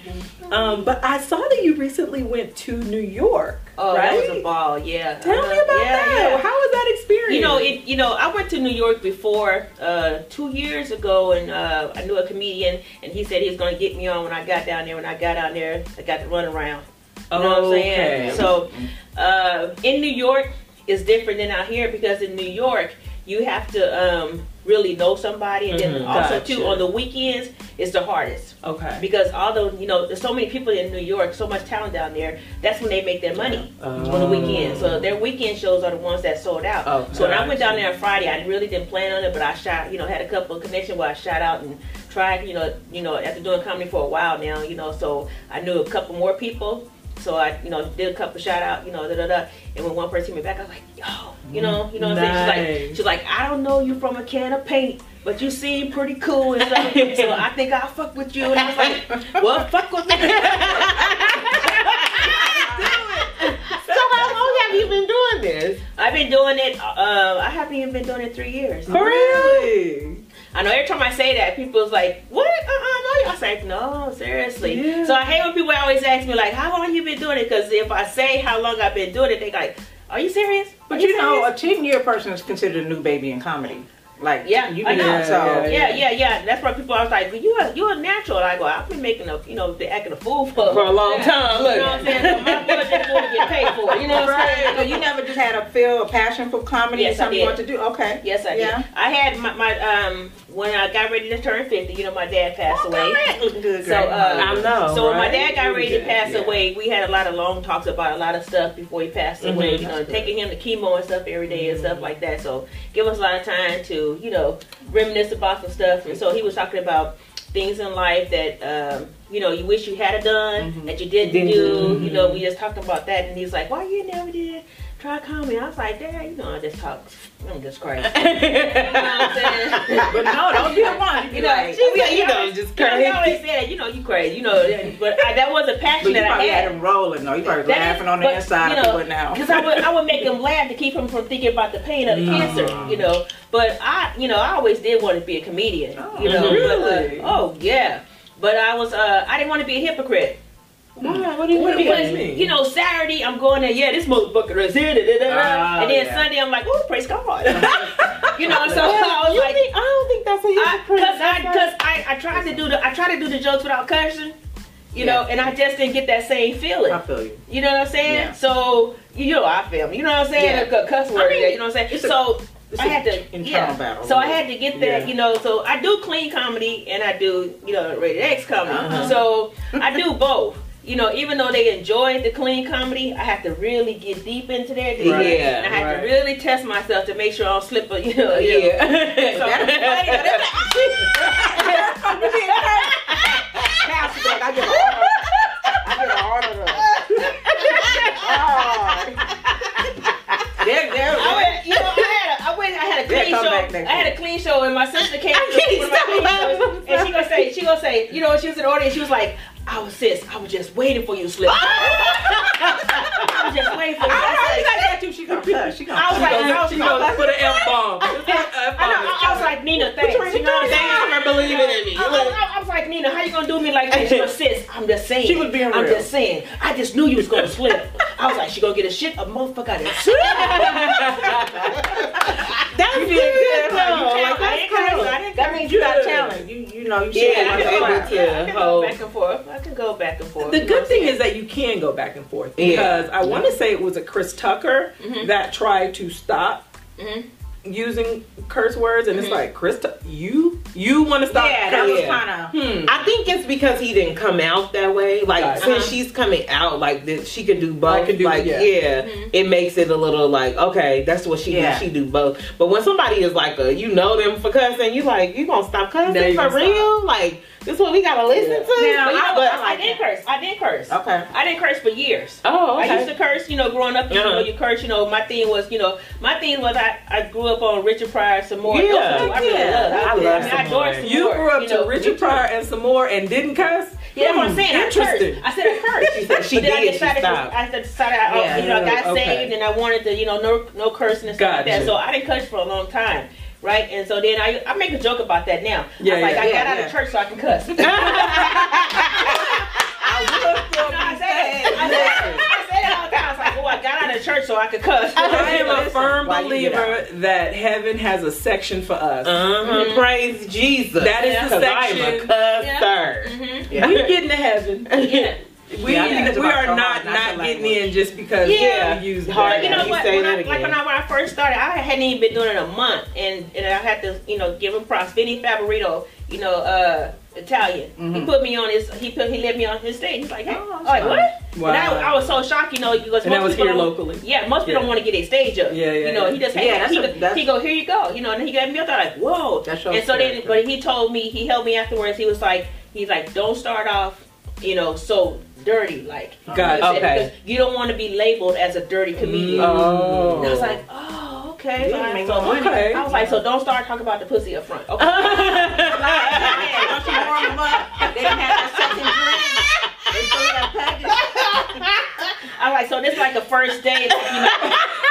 Um, but I saw that you recently went to New York. Oh, right? that was a ball, yeah. Tell me Uh, about yeah, that. yeah. How was that experience? You know, it. You know, I went to New York before uh, two years ago, and uh, I knew a comedian, and he said he was going to get me on when I got down there. When I got down there, I got to run around. You know what I'm saying? Okay. So, uh, in New York, it's different than out here because in New York, you have to um, really know somebody, and then Mhm, also gotcha. too on the weekends, it's the hardest Okay. because although you know there's so many people in New York, so much talent down there, that's when they make their money on the weekend. So their weekend shows are the ones that sold out. Oh, so when I went down there on Friday, I really didn't plan on it, but I shot, you know, had a couple of connections where I shot out and tried, you know, you know, after doing comedy for a while now, you know, so I knew a couple more people. So I, you know, did a couple shout out, you know, da da da. And when one person came back, I was like, yo, you know, you know what I'm saying? She's like, she's like, I don't know you from a can of paint, but you seem pretty cool and stuff. [laughs] so I think I'll fuck with you. And I was like, [laughs] well, fuck with me. [laughs] So how long have you been doing this? I've been doing it. Uh, I haven't even been doing it three years. Really? I know every time I say that, people's like, "What? Uh, uh no." I was like, "No, seriously." Yeah. So I hate when people always ask me like, "How long you been doing it?" Because if I say how long I've been doing it, they like, "Are you serious?" But Are you know, serious?" a ten year person is considered a new baby in comedy. Like Yeah, you I can know. so yeah, yeah, yeah. yeah. That's why people always like, well, "You a you a natural." I go, "I've been making a you know, been acting a fool for, For a long time. You know what I'm saying? So my blood just want to get paid for it. You know what I'm saying? So you never just had a feel, a passion for comedy, Yes, I something you did. want to do. Okay. Yes, I Yeah. did. I had my, my um when I got ready to turn 50. You know, my dad passed away. Looking [laughs] good, So, great. uh, I know. So when my dad got ready to pass yeah. away, we had a lot of long talks about a lot of stuff before he passed away. Mhm. You know, good. taking him to chemo and stuff every day and stuff like that. So give us a lot of time to you know reminisce about some stuff. And so he was talking about things in life that um, you know you wish you had done Mhm. that you didn't, Didn't do. do. You know, we just talked about that, and he's like, "Why you never did?" Try comedy. I was like, Dad, you know, I just talk. I'm just crazy. [laughs] You know what I'm saying? [laughs] but no, don't be the one. You know, like, she- Yeah, you he know, always- just you know, he crazy. always said, you know, you crazy, you know, but I, that was a but passion you that I had had. him rolling though. You probably That is- laughing on the but, inside you if know, he wasn't out. Because I would, I would make him [laughs] laugh to keep him from thinking about the pain of the Mm. cancer, you know. But I, you know, I always did want to be a comedian, Oh, you know. but, uh, really? oh yeah. But I was, uh, I didn't want to be a hypocrite. What do you what do Because, you mean? you know, Saturday I'm going there, yeah, this motherfucker is here, da, da, da. Ah, and then yeah. Sunday I'm like, oh, praise God. [laughs] you know, so [laughs] I was like, think, I don't think that's a hypocrite. because I, cause I, I tried to do the I tried to do the jokes without cursing, you know, and I just didn't get that same feeling. I feel you. You know what I'm saying? Yeah. So you know I feel me. You know what I'm saying? Yeah. A cuss word. I mean, you know what I'm saying? so It's I a had to internal yeah. battle. So I had to get that, Yeah. you know. So I do clean comedy and I do you know rated X comedy. Uh-huh. So I do both. You know, even though they enjoyed the clean comedy, I have to really get deep into there. Right. And I have Right. to really test myself to make sure I don't slip a, you know, yeah. [laughs] So, Pass [laughs] it back. I get an order. I get an order. Oh. There, [laughs] there. I went, you know, I had a, I went, I had a Yeah, clean show. I had a clean show, and my sister came. I to can't one of my stop clean laughing. shows, and she gonna say, she gonna say, you know, she was in the audience. She was like, "I was sis, I was just waiting for you to slip. [laughs] I was just waiting for you." I know I, you was got that too. She gonna cuss. She gonna. I was like, I was She gonna put an F [laughs] bomb. I, was like, Nina, thanks. You know what I'm saying? Thanks for believing in me. I, I, I was like, Nina, how you gonna do me like this? She goes, sis, I'm just saying. She was being I'm just saying. I just knew you was gonna slip. I was like, she gonna get a shit, [laughs] a motherfucker out of That's You good did good, though. Like, can't- I that's crazy. cool. I didn't means you got good. talent. You you know you Yeah, said I once was or able to- Yeah, I can go hold- back and forth. I can go back and forth. The you good thing I'm is that you can go back and forth Yeah. because I want to say it was a Chris Tucker Mhm. that tried to stop Mhm. using curse words, and it's Mhm. like Chris, Tu- you you want to stop? Yeah, that was Yeah. kind of. Hmm. I think it's because he didn't come out that way. Like Got it. since Uh-huh. she's coming out, like that she can do both. I could do- like yeah. yeah, Mhm. it makes it a little like okay, that's what she Yeah. do. She do both. But when somebody is like a, you know them for cussing, you like you gonna stop cussing for gonna real? Like this what we gotta listen Yeah. to. Now, But you know I- what? I like I did that. curse. I did curse. Okay. I didn't curse for years. oh, I used to curse, you know, growing up. You Uh-huh. know, you curse. You know, my thing was, you know, my thing was I, I grew up on Richard Pryor, Sommore. Yeah. I really Yeah. love. I love I, mean, I Sommore. You grew up you to Richard Pryor and Sommore and didn't curse. Yeah, that's what I'm saying. I Interesting. cursed. I said I cursed. She said she but then I did, she decided, to, stopped. I decided, I, Yeah. you know, I got Okay. saved and I wanted to, you know, no, no cursing and stuff like that. So I didn't curse for a long time, right? And so then I, I make a joke about that now. Yeah, I was like, yeah. I got Yeah, out of church so I can cuss. [laughs] [laughs] I looked up I and said it. I said it. I said it all the time. I was like, oh, I got out of church so I could cuss. I am a firm why you get believer that heaven has a section for us. Uh-huh. Mhm. Praise Jesus. That is the 'Cause I am a section. cusser. Mhm. Yeah. We getting to heaven. Yeah. We, Yeah, I think we are not not not getting language. in just because Yeah. we use Hard, that. You know You what? say When I, like when. I when I first started, I hadn't even been doing it a month, and and I had to you know give him props. Vinnie Favorito, you know, uh, Italian. He Mhm. put me on his. He put he let me on his stage. He's like, hey, Oh, like that's what? Wow. And I, I was so shocked, you know, because And that most was people here locally. Yeah, most people Yeah. don't want to get a stage up. Yeah, yeah, You know, yeah. he just hey, Yeah, that's he, a- go, he go here you go. You know, and he got me up thought like whoa. That shows and so then, but he told me he helped me afterwards. He was like, he's like, don't start off, you know, so dirty like. Oh. Got it. Okay. Because you don't want to be labeled as a dirty comedian. Oh. And I was like, oh, okay. Yeah, fine. So, money. Okay. I was like, so don't start talking about the pussy up front. Okay. [laughs] Yeah, once you warm them up, they didn't have that second drink. They still got package. [laughs] I was like, so this is like a first date. Like, you know,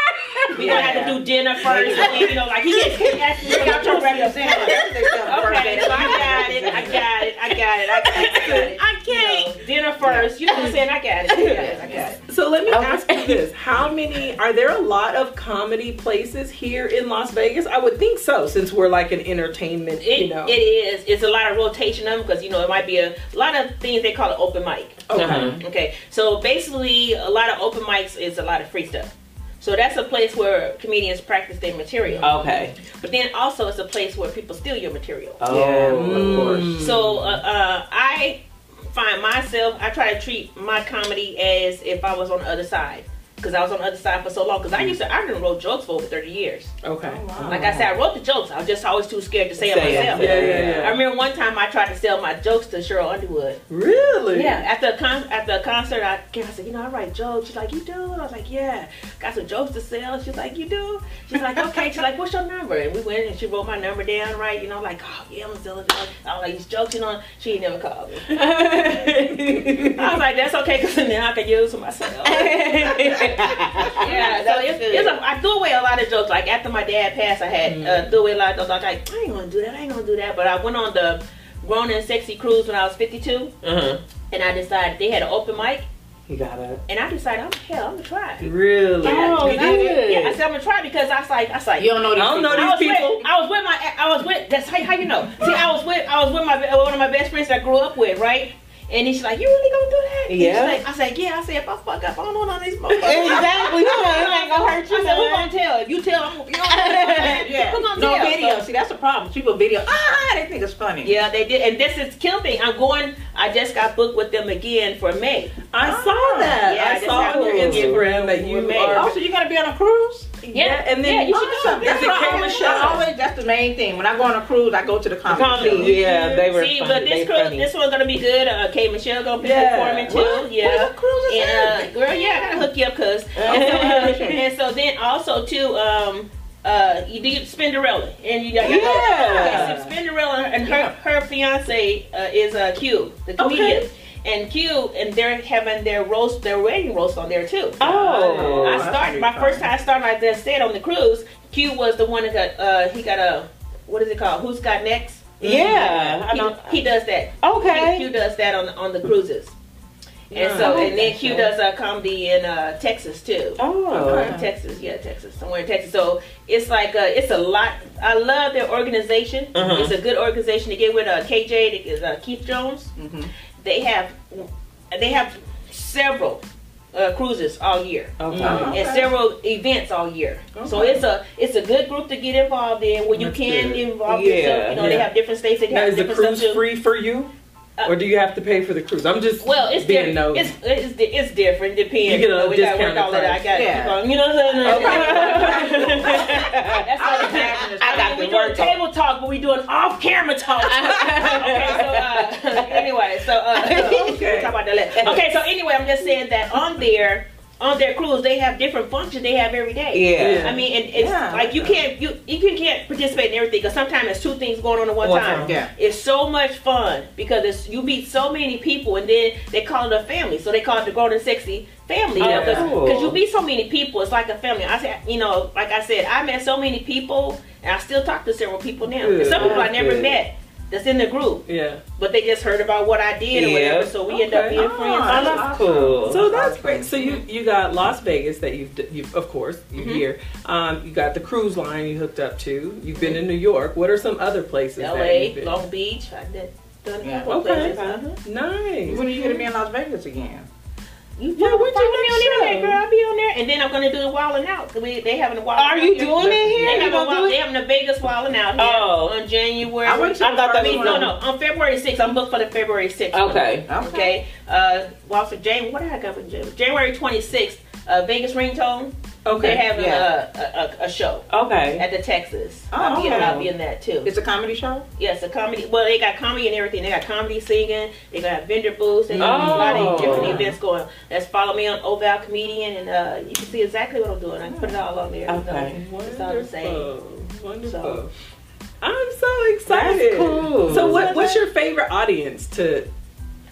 we gonna have to do dinner first, and then, you know, like he just he asked me Bring out your pussy up representative. [laughs] front. They still have the first Okay, so I got it, I got it, I got it, I got it, I got it. I can't. You know, dinner first. You know what I'm saying? I got it. I got it. I got it. So let me Okay. ask you this: How many are there? A lot of comedy places here in Las Vegas? I would think so, since we're like an entertainment. It, you know. it is. It's a lot of rotation of them because you know it might be a, a lot of things they call it open mic. okay. Uh-huh. Okay, so basically, a lot of open mics is a lot of free stuff. So that's a place where comedians practice their material. Okay. But then also, it's a place where people steal your material. Oh, Yeah, Mm. of course. So uh, uh, I find myself, I try to treat my comedy as if I was on the other side. Because I was on the other side for so long. Because I hmm. used to, I didn't wrote jokes for over 30 years. Okay. Oh, wow. Like I said, I wrote the jokes. I was just always too scared to say Say it. myself. Yeah, yeah, yeah. I remember one time I tried to sell my jokes to Sheryl Underwood. Really? Yeah, after a con- after a concert, I came. I said, you know, I write jokes. She's like, you do? I was like, yeah. Got some jokes to sell. She's like, you do? She's like, okay. She's like, what's your number? And we went and she wrote my number down, right? You know, like, oh yeah, I'm gonna sell it. I was like, these jokes, you know. She ain't never called me. [laughs] I was like, that's okay, cause then I can use for myself. [laughs] Yeah, so it's, it's a, I threw away a lot of jokes. Like after my dad passed, I had uh, threw away a lot of jokes. I was like, I ain't gonna do that. I ain't gonna do that. But I went on the Grown and Sexy cruise when I was 52, uh-huh. and I decided they had an open mic, You got it. and I decided, I'm hell, I'm gonna try. Really? Yeah, Oh, You and I- yeah, I said I'm gonna try because I was like, I was like, You don't know these I don't know people. these I was people. With, I was with my, I was with. That's how, how you know. See, I was with, I was with my one of my best friends that I grew up with, right? And he's like, "You really gonna do that?" Yeah. She's like, I said, "Yeah." I said, "If I fuck up, I don't know none of these motherfuckers." Exactly. Yeah, it ain't gonna hurt you. I said, "Who gonna tell? If you tell, I'm gonna, you [laughs] know, Yeah. Who gonna No tell? video. So- See, that's the problem. People video. Ah, they think it's funny. yeah, they did, and this is kill thing. I'm going. I just got booked with them again for May. I saw that. Yeah, I that's saw on your Instagram that you are. Oh, so you're gonna be on a cruise? Yeah, and then yeah, you should Awesome. do That's Is it what I K. always, Michelle? Always, that's the main thing. When I go on a cruise, I go to the comedy. Comedy, yeah, they were See, funny. but they this cruise, funny. this one's gonna be good. Uh, K. Michelle gonna be Yeah. performing too. What? Yeah. What cruise is And that? uh, girl, yeah, I gotta hook you up, cause [laughs] and so, uh, and so then also too, um, uh, you did Spinderella, and you got Yeah. Okay, so Spinderella and her her fiance uh, is uh, Q, the comedian. Okay. And Q, and they're having their roast, their wedding roast on there too. Oh. I started my be first time I started. I just stayed on the cruise. Q was the one that got. Uh, he got a what is it called? Who's got next? Yeah. I He, he does that. Okay. Q does that on on the cruises. And so, Nice. and then Q does a comedy in uh, Texas too. Oh, Uh, Texas, yeah, Texas, somewhere in Texas. So it's like uh, it's a lot. I love their organization. Uh-huh. It's a good organization to get with. Uh, KJ, that is, uh, Keith Jones. Mhm. They have they have several uh, cruises all year okay. Uh-huh. and several events all year. So it's a it's a good group to get involved in where you That's can good. involve Yeah, yourself. You know, they have different states. They Now, have is the cruise free for you, Uh, or do you have to pay for the cruise? I'm just Well, it's being different. nosy. It's, it's di- it's different. Depends. You get a know, we got work discounted all that. I got Yeah. people, you know what I'm saying. [laughs] That's I all would imagine it's I got probably we doing worth table talk, but we doing off camera talk. [laughs] okay, so uh, anyway, so uh, [laughs] Okay. talk about that later. Okay, so anyway, I'm just saying that on their on their cruise, they have different functions they have every day. Yeah. I mean, and it's Yeah. like you can't you you can, can't participate in everything because sometimes there's two things going on at one, One time. time. Yeah. It's so much fun because it's you meet so many people and then they call it a family. So they call it the Grown and Sexy family Oh, because cool. you meet so many people. It's like a family. I said, you know, like I said, I met so many people and I still talk to several people now. And some people I never Good. met that's in the group, yeah. but they just heard about what I did or whatever. So we end up Okay. being Oh, friends. that's awesome. cool. So that's great. So you you got Las Vegas that you've d- you of course you're Mhm. here. Um, you got the cruise line you hooked up to. You've been in New York. What are some other places? that L.A., you've been? Long Beach. I did done Yeah. Okay. places. Uh-huh. Nice. When are you gonna be in Las Vegas again? You Yeah, follow, when's your me on show? internet, girl. I'll be on there, and then I'm gonna do the Wildin' Out. We, they having a Wildin' Are Out you here. doing it here? They You having, a gonna they having the Vegas Wildin' Out here Oh. on January. I went to I thought that was no, no, on February 6th. I'm booked for the February 6th. one. Okay. Okay. Uh, well, for January, what did I got for January? January 26th, uh, Vegas Ringtone. They're Okay. having Yeah. a, a, a, a show Okay. at the Texas. Oh, I'll, be okay. I'll be in that too. It's a comedy show. Yes, a comedy. Well, they got comedy and everything. They got comedy, singing. They got vendor booths. They got a lot of Oh. different events going. Let's follow me on Oval Comedian, and uh, you can see exactly what I'm doing. I can put it all on there. you know. Okay. It's all the same. Wonderful. Wonderful. So- I'm so excited. That's cool. So what, what's your favorite audience to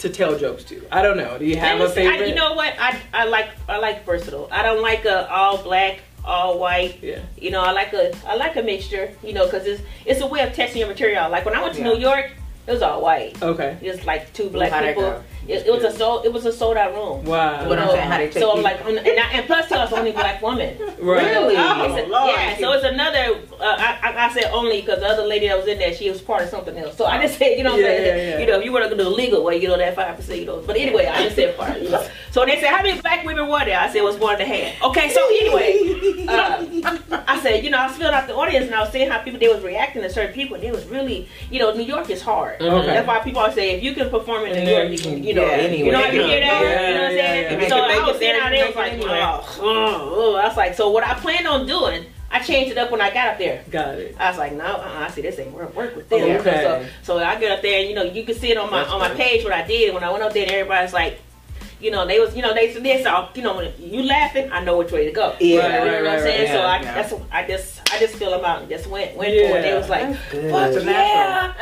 to tell jokes to? I don't know. Do you have a Let me see. I- favorite? you know what? I I like I like versatile. I don't like a all black, all white. Yeah. You know, I like a I like a mixture. You know, because it's it's a way of testing your material. Like when I went to Yeah. New York, it was all white. Okay. It's like two black How'd people. It, it was a sold it was a sold out room. Wow. What I'm So- saying, how they take so I'm like, and, I, and plus, I was the only black woman. Right. Really? Oh, a- Lord. yeah, so it's another. Uh, I, I, said only because the other lady that was in there, she was part of something else. So I just said, you know, what I'm saying, yeah, yeah. you know, if you were to do the legal way, you know, that five percent, you know. But anyway, I just said part. So they said, how many black women were there? I said, it was one and a half. Okay, so anyway, uh, I said, you know, I was filling out the audience and I was seeing how people they was reacting to certain people. And it was really, you know, New York is hard. Okay. That's why people always say, if you can perform in New York, you you can, can- you know, yeah, you know, anyway. you hear that? Yeah, you know what I'm yeah, saying? yeah. You So can I was it out there, how you they make was like, anywhere. oh, oh, oh. I was like, so what I planned on doing, I changed it up when I got up there. Got it. I was like, no, uh-uh. I see this ain't work, work with them. Okay. So, so I get up there, and you know, you can see it on my That's on my good. page what I did when I went up there. and Everybody's like, you know, they was, you know, they they saw, you know, when you laughing, I know which way to go. Yeah. you know Right, what I'm saying. right, so I yeah. that's I just I just feel about just went went Yeah. for it. They was like, fuck yeah. [laughs]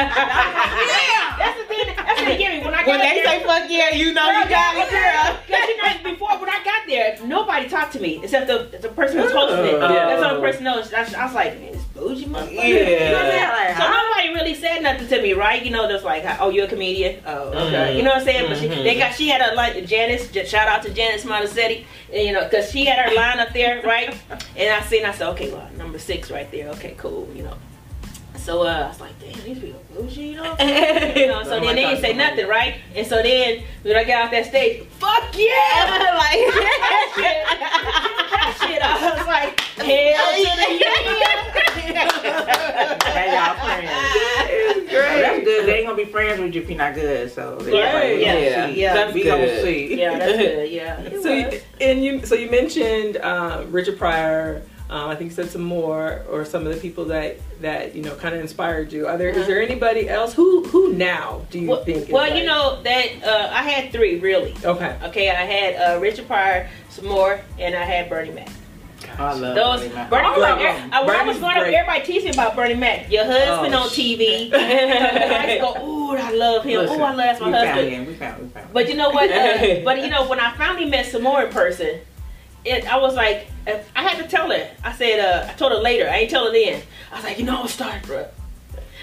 yeah, that's the thing. That's the thing. When I got When they there, say fuck yeah, you know you got it, girl. Because you know, before when I got there, nobody talked to me except the the person who was hosting it. Oh. That's all the person knows. I, was- I was like, man, this bougie motherfucker. Yeah. You know what I'm saying? Like, so huh? nobody really said nothing to me, right? You know, just like, oh, you're a comedian. Oh, okay. Mhm. You know what I'm saying? But she, they got she had a like Janice. Shout out to Janice Montessetti. and, You know, because she had her line up there, right? [laughs] And I seen, I said, okay, well, number six right there. Okay, cool. You know. So uh, I was like, damn, these people bougie, you know. [laughs] you know, so then they didn't say nothing, right? And so then when I got off that stage, fuck yeah, [laughs] like [laughs] that shit. I was like, hell to the yeah. Hey, y'all friends. Oh, that's good. They ain't gonna be friends with you if you're not good. So Yeah, Right. yeah, Yeah. yeah. That's we good. gonna see. Yeah, that's good. Yeah. It So was. you, and you so you mentioned um, Richard Pryor. Um, I think you said Sommore, or some of the people that that you know kind of inspired you. Are there is there anybody else who who now do you well, think? is well, you like- know that uh, I had three really. Okay. Okay, I had uh, Richard Pryor, Sommore, and I had Bernie Mac. Oh, I love Those Bernie Mac. Bernie All Mac. of. I, I was going growing up, everybody teased me about Bernie Mac. Your husband Oh, on TV. I used to go, ooh, I love him. Listen, ooh, I love that's my we Found him. We found. We found. But you know what? Uh, [laughs] but you know, when I finally met Sommore in person, it, I was like, uh, I had to tell her. I said, uh, I told her later. I ain't tell her then. I was like, you know, I'm starstruck.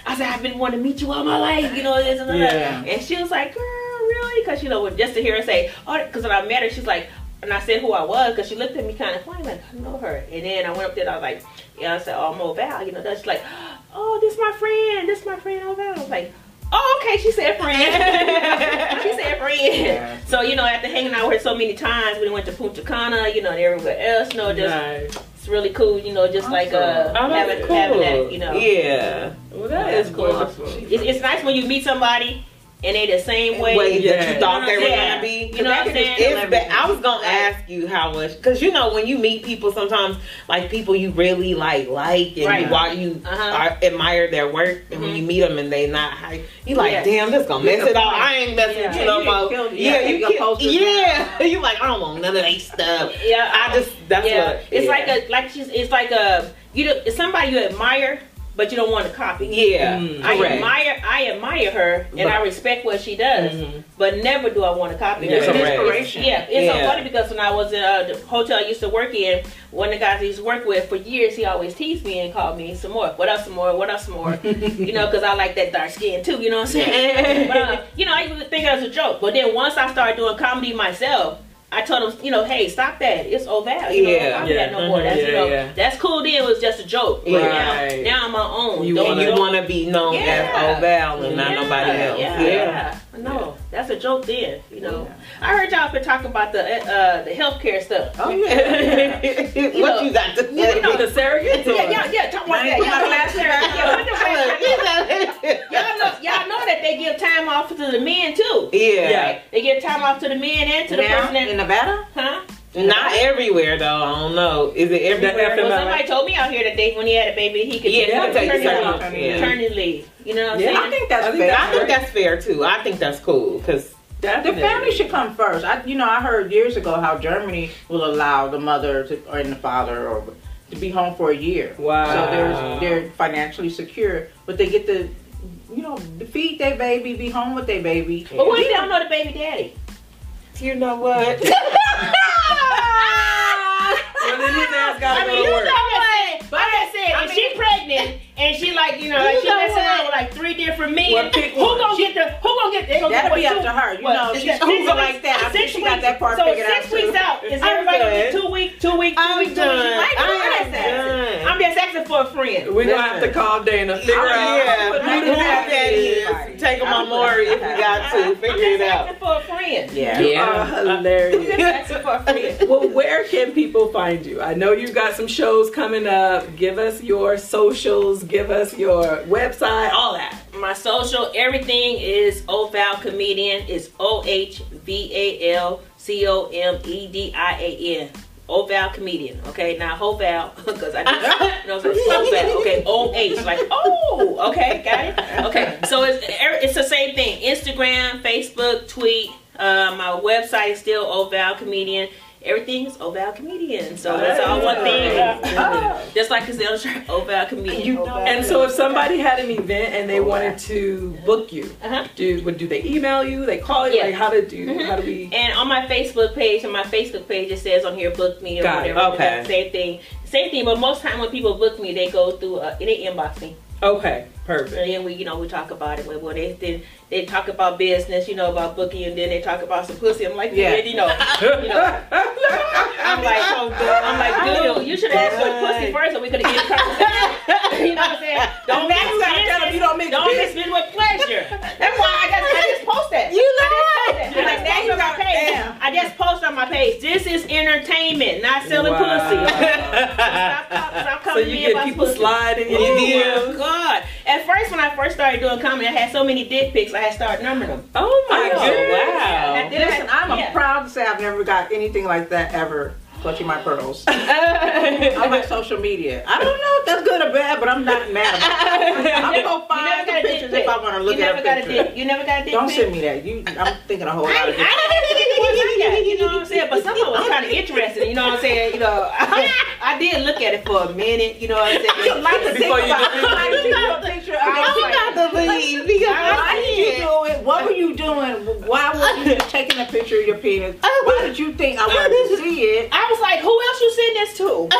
I said, I've been wanting to meet you all my life. You know this and that. Yeah. And she was like, girl, really? Because you know, just to hear her say, oh, because when I met her, she's like, and I said who I was because she looked at me kind of funny, like I know her. And then I went up there, and I was like, yeah, I said, oh, I'm Oval. You know, that's like, oh, this my friend, this my friend Oval. I was like. Oh, okay. She said friend. [laughs] she said friend. Yeah. So you know, after hanging out with her so many times, we went to Punta Cana, you know, and everywhere else. You know, just Nice. it's really cool. You know, just like uh, Oh, having cool. having that. You know, Yeah. Well, that That's is cool. it's, it's nice when you meet somebody and they the same way. Way that you thought they were Yeah. gonna be. You know what I'm saying? It's ba- I was gonna ask you how much, because you know when you meet people, sometimes like people you really like like and Right. you, while you Uh-huh. are, admire their work, and when Mhm. you meet them and they not high, you like, Yeah. damn, this gonna mess Get it the up. I ain't messing Yeah. with you no more. Yeah, yeah, you your kill- posters yeah. [laughs] You like, I don't want none of that stuff. Yeah, I just that's yeah. what it's yeah. like a like she's it's like a you know it's somebody you admire but you don't want to copy. yeah, Mm. I correct. admire I admire her and I respect what she does, Mhm. but never do I want to copy her. It's inspiration. Yeah, it's so funny because when I was in uh, the hotel I used to work in, one of the guys I used to work with for years, he always teased me and called me Sommore. What else, Sommore? What else, Sommore? [laughs] you know, because I like that dark skin too. You know what I'm saying? [laughs] but uh, you know, I to think it was a joke. But then once I started doing comedy myself. I told him, you know, hey, stop that. It's Oval. You know, Yeah. don't copy Yeah. that no more. That's, you Yeah, know, yeah. that's cool then. It was just a joke. But Right. now, now I'm my own. You Don't- and you want to be known Yeah. as Oval and not yeah, nobody else. Yeah, yeah. No, that's a joke then. You know, I heard y'all been talking about the uh, the healthcare stuff. Oh yeah. [laughs] [laughs] what know, you got to you know, The surrogates? Yeah, yeah, yeah. Talk about that. Y'all last yeah, y'all know, y'all know that they give time off to the men too. Yeah. Yeah. They give time off to the men and to the now person that, in Nevada. huh? Not everywhere though. I don't know. Is it everywhere? Well, somebody told me out here that they, when he had a baby, he could Yeah, get he could take time leave. Off, yeah. maternity leave. You know what I'm Yeah. saying? I think that's I think fair. I think that's fair too. I think that's cool because The family should come first. I, you know, I heard years ago how Germany will allow the mother to, or and the father or to be home for a year. Wow. So they're they're financially secure, but they get to, you know, feed their baby, be home with their baby. But what if they don't know the baby daddy? you know what? [laughs] [laughs] Well, then his ass gotta I go mean, to you work. know what? But I just I if mean- she pregnant and she like, you know, like she know messing around with like three different men, Well, pick who one. gonna get the? Who gonna get? They gonna That'll get be what, up two- to her. You what, know, she's that- Google six like weeks- that. I think she got that part so figured six out, weeks out. Is I'm everybody gonna good. get two weeks, two weeks, two I'm weeks, two done. weeks? I'm is that? done. I'm just asking for a friend. We're gonna have to call Dana. Figure out. yeah, But who who who does that that is? is? Take them on Maury if we got to. Figure it out. asking for a friend. Yeah. You are uh, hilarious. I'm just asking for a friend. [laughs] well, where can people find you? I know you've got some shows coming up. Give us your socials. Give us your website. All that. My social, everything is Oval Comedian. It's O H V A L C O M E D I A N. Oval Comedian. Okay, now Hoval, because [laughs] I just, know, it's [laughs] Oval. Okay, O H. Like, oh, okay, got it. Okay, so it's it's the same thing. Instagram, Facebook, tweet. Uh, my website is still Oval Comedian. Everything is Oval Comedian. So that's all one thing. [laughs] Just like it's the Oval Comedian. You know- Oval And so, if somebody had an event and they wanted to book you, Uh-huh. do would do they email you? They call you? Yeah. Like how to do? Mhm. How do we? And on my Facebook page, on my Facebook page, it says on here, book me or Got it. Okay. Same thing. Same thing, but most time when people book me, they go through, uh, they inbox me. Okay, perfect. And then we, you know, we talk about it. Well, well, they, then they talk about business, you know, about booking, and then they talk about some pussy. I'm like, yeah, Yeah. you know, you know. [laughs] I'm like, oh, I'm like, dude, you should have asked for the pussy first, so we could have get a conversation. you know what I'm saying? Don't Now you gotta tell them you don't mix Don't business. mix it with pleasure. That's why I just, I just post that. You know I just post that. I just Now you on my gotta- page. I just post on my page. This is entertainment, not selling Wow. pussy. [laughs] Stop, stop, stop So coming to you me get about people pussy. sliding in your did. Oh my god! At first, when I first started doing comedy, I had so many dick pics. I had started numbering them. Oh my Oh, goodness! wow. I- Listen, I'm yeah. proud to say I've never got anything like that ever. Clutching my pearls. [laughs] on my social media. I don't know if that's good or bad, but I'm not mad about it. I'm gonna go find the got a dick pictures if I want to look you at never a got a picture. dick. You never got a dick Don't send me that. You, I'm thinking a whole lot of different. think it was like that, you know what I'm saying? But some of was kind of interesting, you know what I'm saying? You know, I, I did look at it for a minute, you know what I'm saying? Like to Before you about do- it. You like to see a picture I was to believe because Why I did you do it? What were you doing? Why were you taking a picture of your penis? Why did you think I wanted to [laughs] see it? I was like, who else you send this to? [laughs]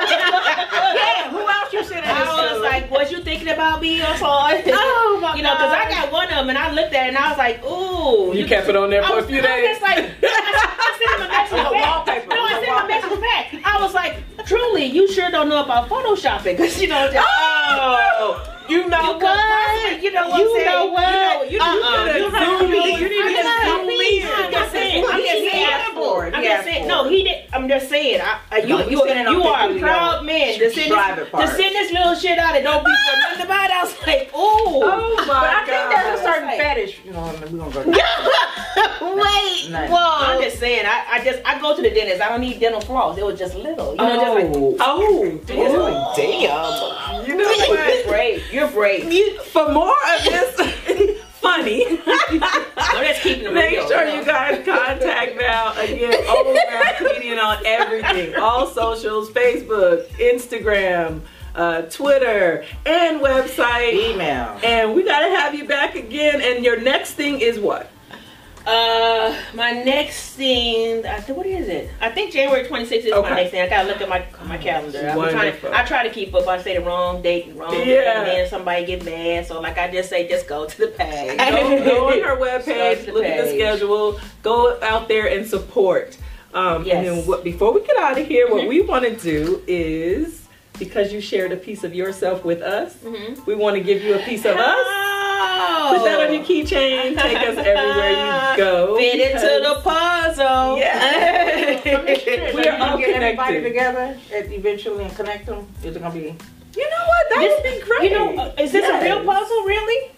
Yeah, who else you sending this to? I was to? like, was you thinking about me or so. [laughs] Oh, my You know, because I got one of them and I looked at it and I was like, ooh. You kept it on there I for a was, few I was days. just like, I sent him a message back. No, I sent him a message [laughs] back. I was like, truly, you sure don't know about photoshopping because you know. Just, Oh, you know You what? possibly- you know what you I'm You saying? know what? You know, you- Uh-uh. you You heard heard me. me. You need to zoom me. I'm just saying. I'm just saying. asked for it. I'm just saying. No, he did. I'm just saying. I, I, you, No, you, you you are a proud you man to send this, to send this little shit out and don't be for [laughs] nothing about it. I was like, ooh. Oh my But I think god. there's a certain Like- fetish. You know, we're gonna go. [laughs] Wait. Whoa. I'm just saying. I, I just I go to the dentist. I don't need dental floss. It was just little. You know, just Oh, oh, Just damn. you know what? You're brave. You're brave. You- For more of this [laughs] funny, I'm just keeping make real. sure you guys contact Val again. Old Val Comedian on everything, all socials, Facebook, Instagram, uh, Twitter, and website. Email. And we gotta have you back again. And your next thing is what? Uh, my next thing, I think, what is it? I think January 26th is Okay. my next thing. I gotta look at my my calendar. I'm trying to, I try to keep up. I say the wrong date, the wrong Yeah. and then somebody get mad. So like I just say, just go to the page. Go, go on her Start [laughs] webpage, the look at the schedule, go out there and support. Um, Yes. And then what, before we get out of here, what Mhm. we want to do is because you shared a piece of yourself with us, Mhm. we want to give you a piece of us. Put that on your keychain. Take us everywhere you go. Fit into the puzzle. Yeah. [laughs] We We are all get everybody connected. together and eventually and connect them. Is it gonna be? You know what? That This- would be great. You know, uh, is this a real puzzle? Really?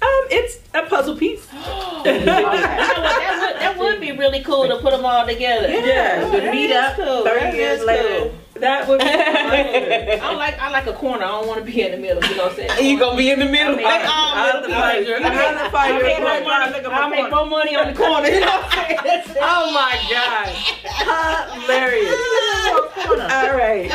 Um, it's a puzzle piece. [gasps] You know? That would, that would be really cool to put them all together. Yeah, Oh, to that meet is up cool. 30 That years is later. cool. That would be. [laughs] I like I like a corner. I don't want to be in the middle. You know what I'm saying? You gonna be in the middle? I mean, Like, I'll oh, have to find your, I'll have to I'll make, more money, I'll make more money on the corner. You know what I'm saying? [laughs] Oh my god. Hilarious. [laughs] All right.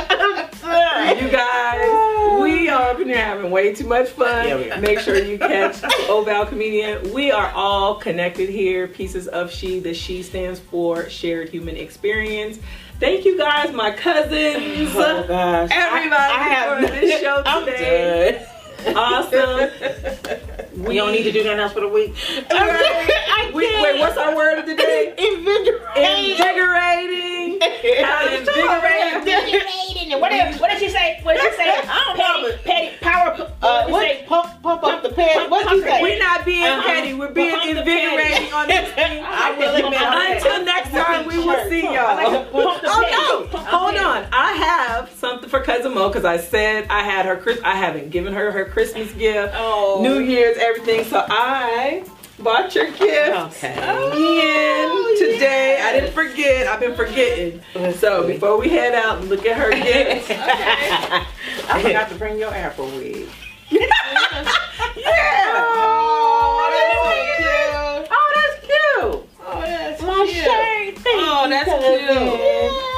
You guys, we are up in here having way too much fun. Yeah. Make sure you catch [laughs] Oval Comedian. We are all connected here. Pieces of She. The She stands for Shared Human Experience. Thank you guys, my cousins. Oh gosh. Everybody I, I have for this show [laughs] today. Awesome. [laughs] We don't need to do nothing else for the week. I We, wait, what's our word of the day? Invigorating. Invigorating. How invigorating. Invigorating. And What did, what did she say? What did she say? [laughs] I don't know, Petty, petty power. Uh, Uh, what? say? Pump, pump up the pants. What you say? We're not being Uh-huh. petty. We're being Pump invigorating on this [laughs] thing. I will admit. Until next time, we will see y'all. to pump the petty. Oh no! Hold on. I have something for cousin Moe because I said I had her. I haven't given her her Christmas gift, Oh. New Year's, everything. So I bought your gift. Okay. Oh, In oh, today, I didn't forget. I've been forgetting. So before we head out look at her [laughs] gift, I forgot to bring your apple wig. [laughs] yeah. Oh, oh, oh, that's cute. Oh, that's cute. My cute. shirt. Thank Oh, that's cute.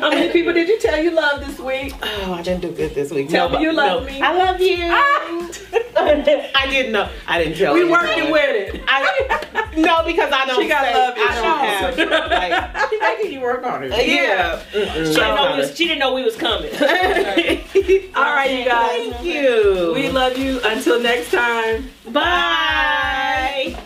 How many people did you tell you love this week? Oh, I didn't do good this week. Tell No, me you love no. me. I love you. Ah. [laughs] I didn't know. I didn't tell you. We anyone. working with it. I, no, because I don't. She got say, love I issues. don't have. Like, [laughs] She making you work on it. yeah. She didn't, know we was, she didn't know we was coming. [laughs] All right, you guys. Thank you. We love you. Until next time. Bye.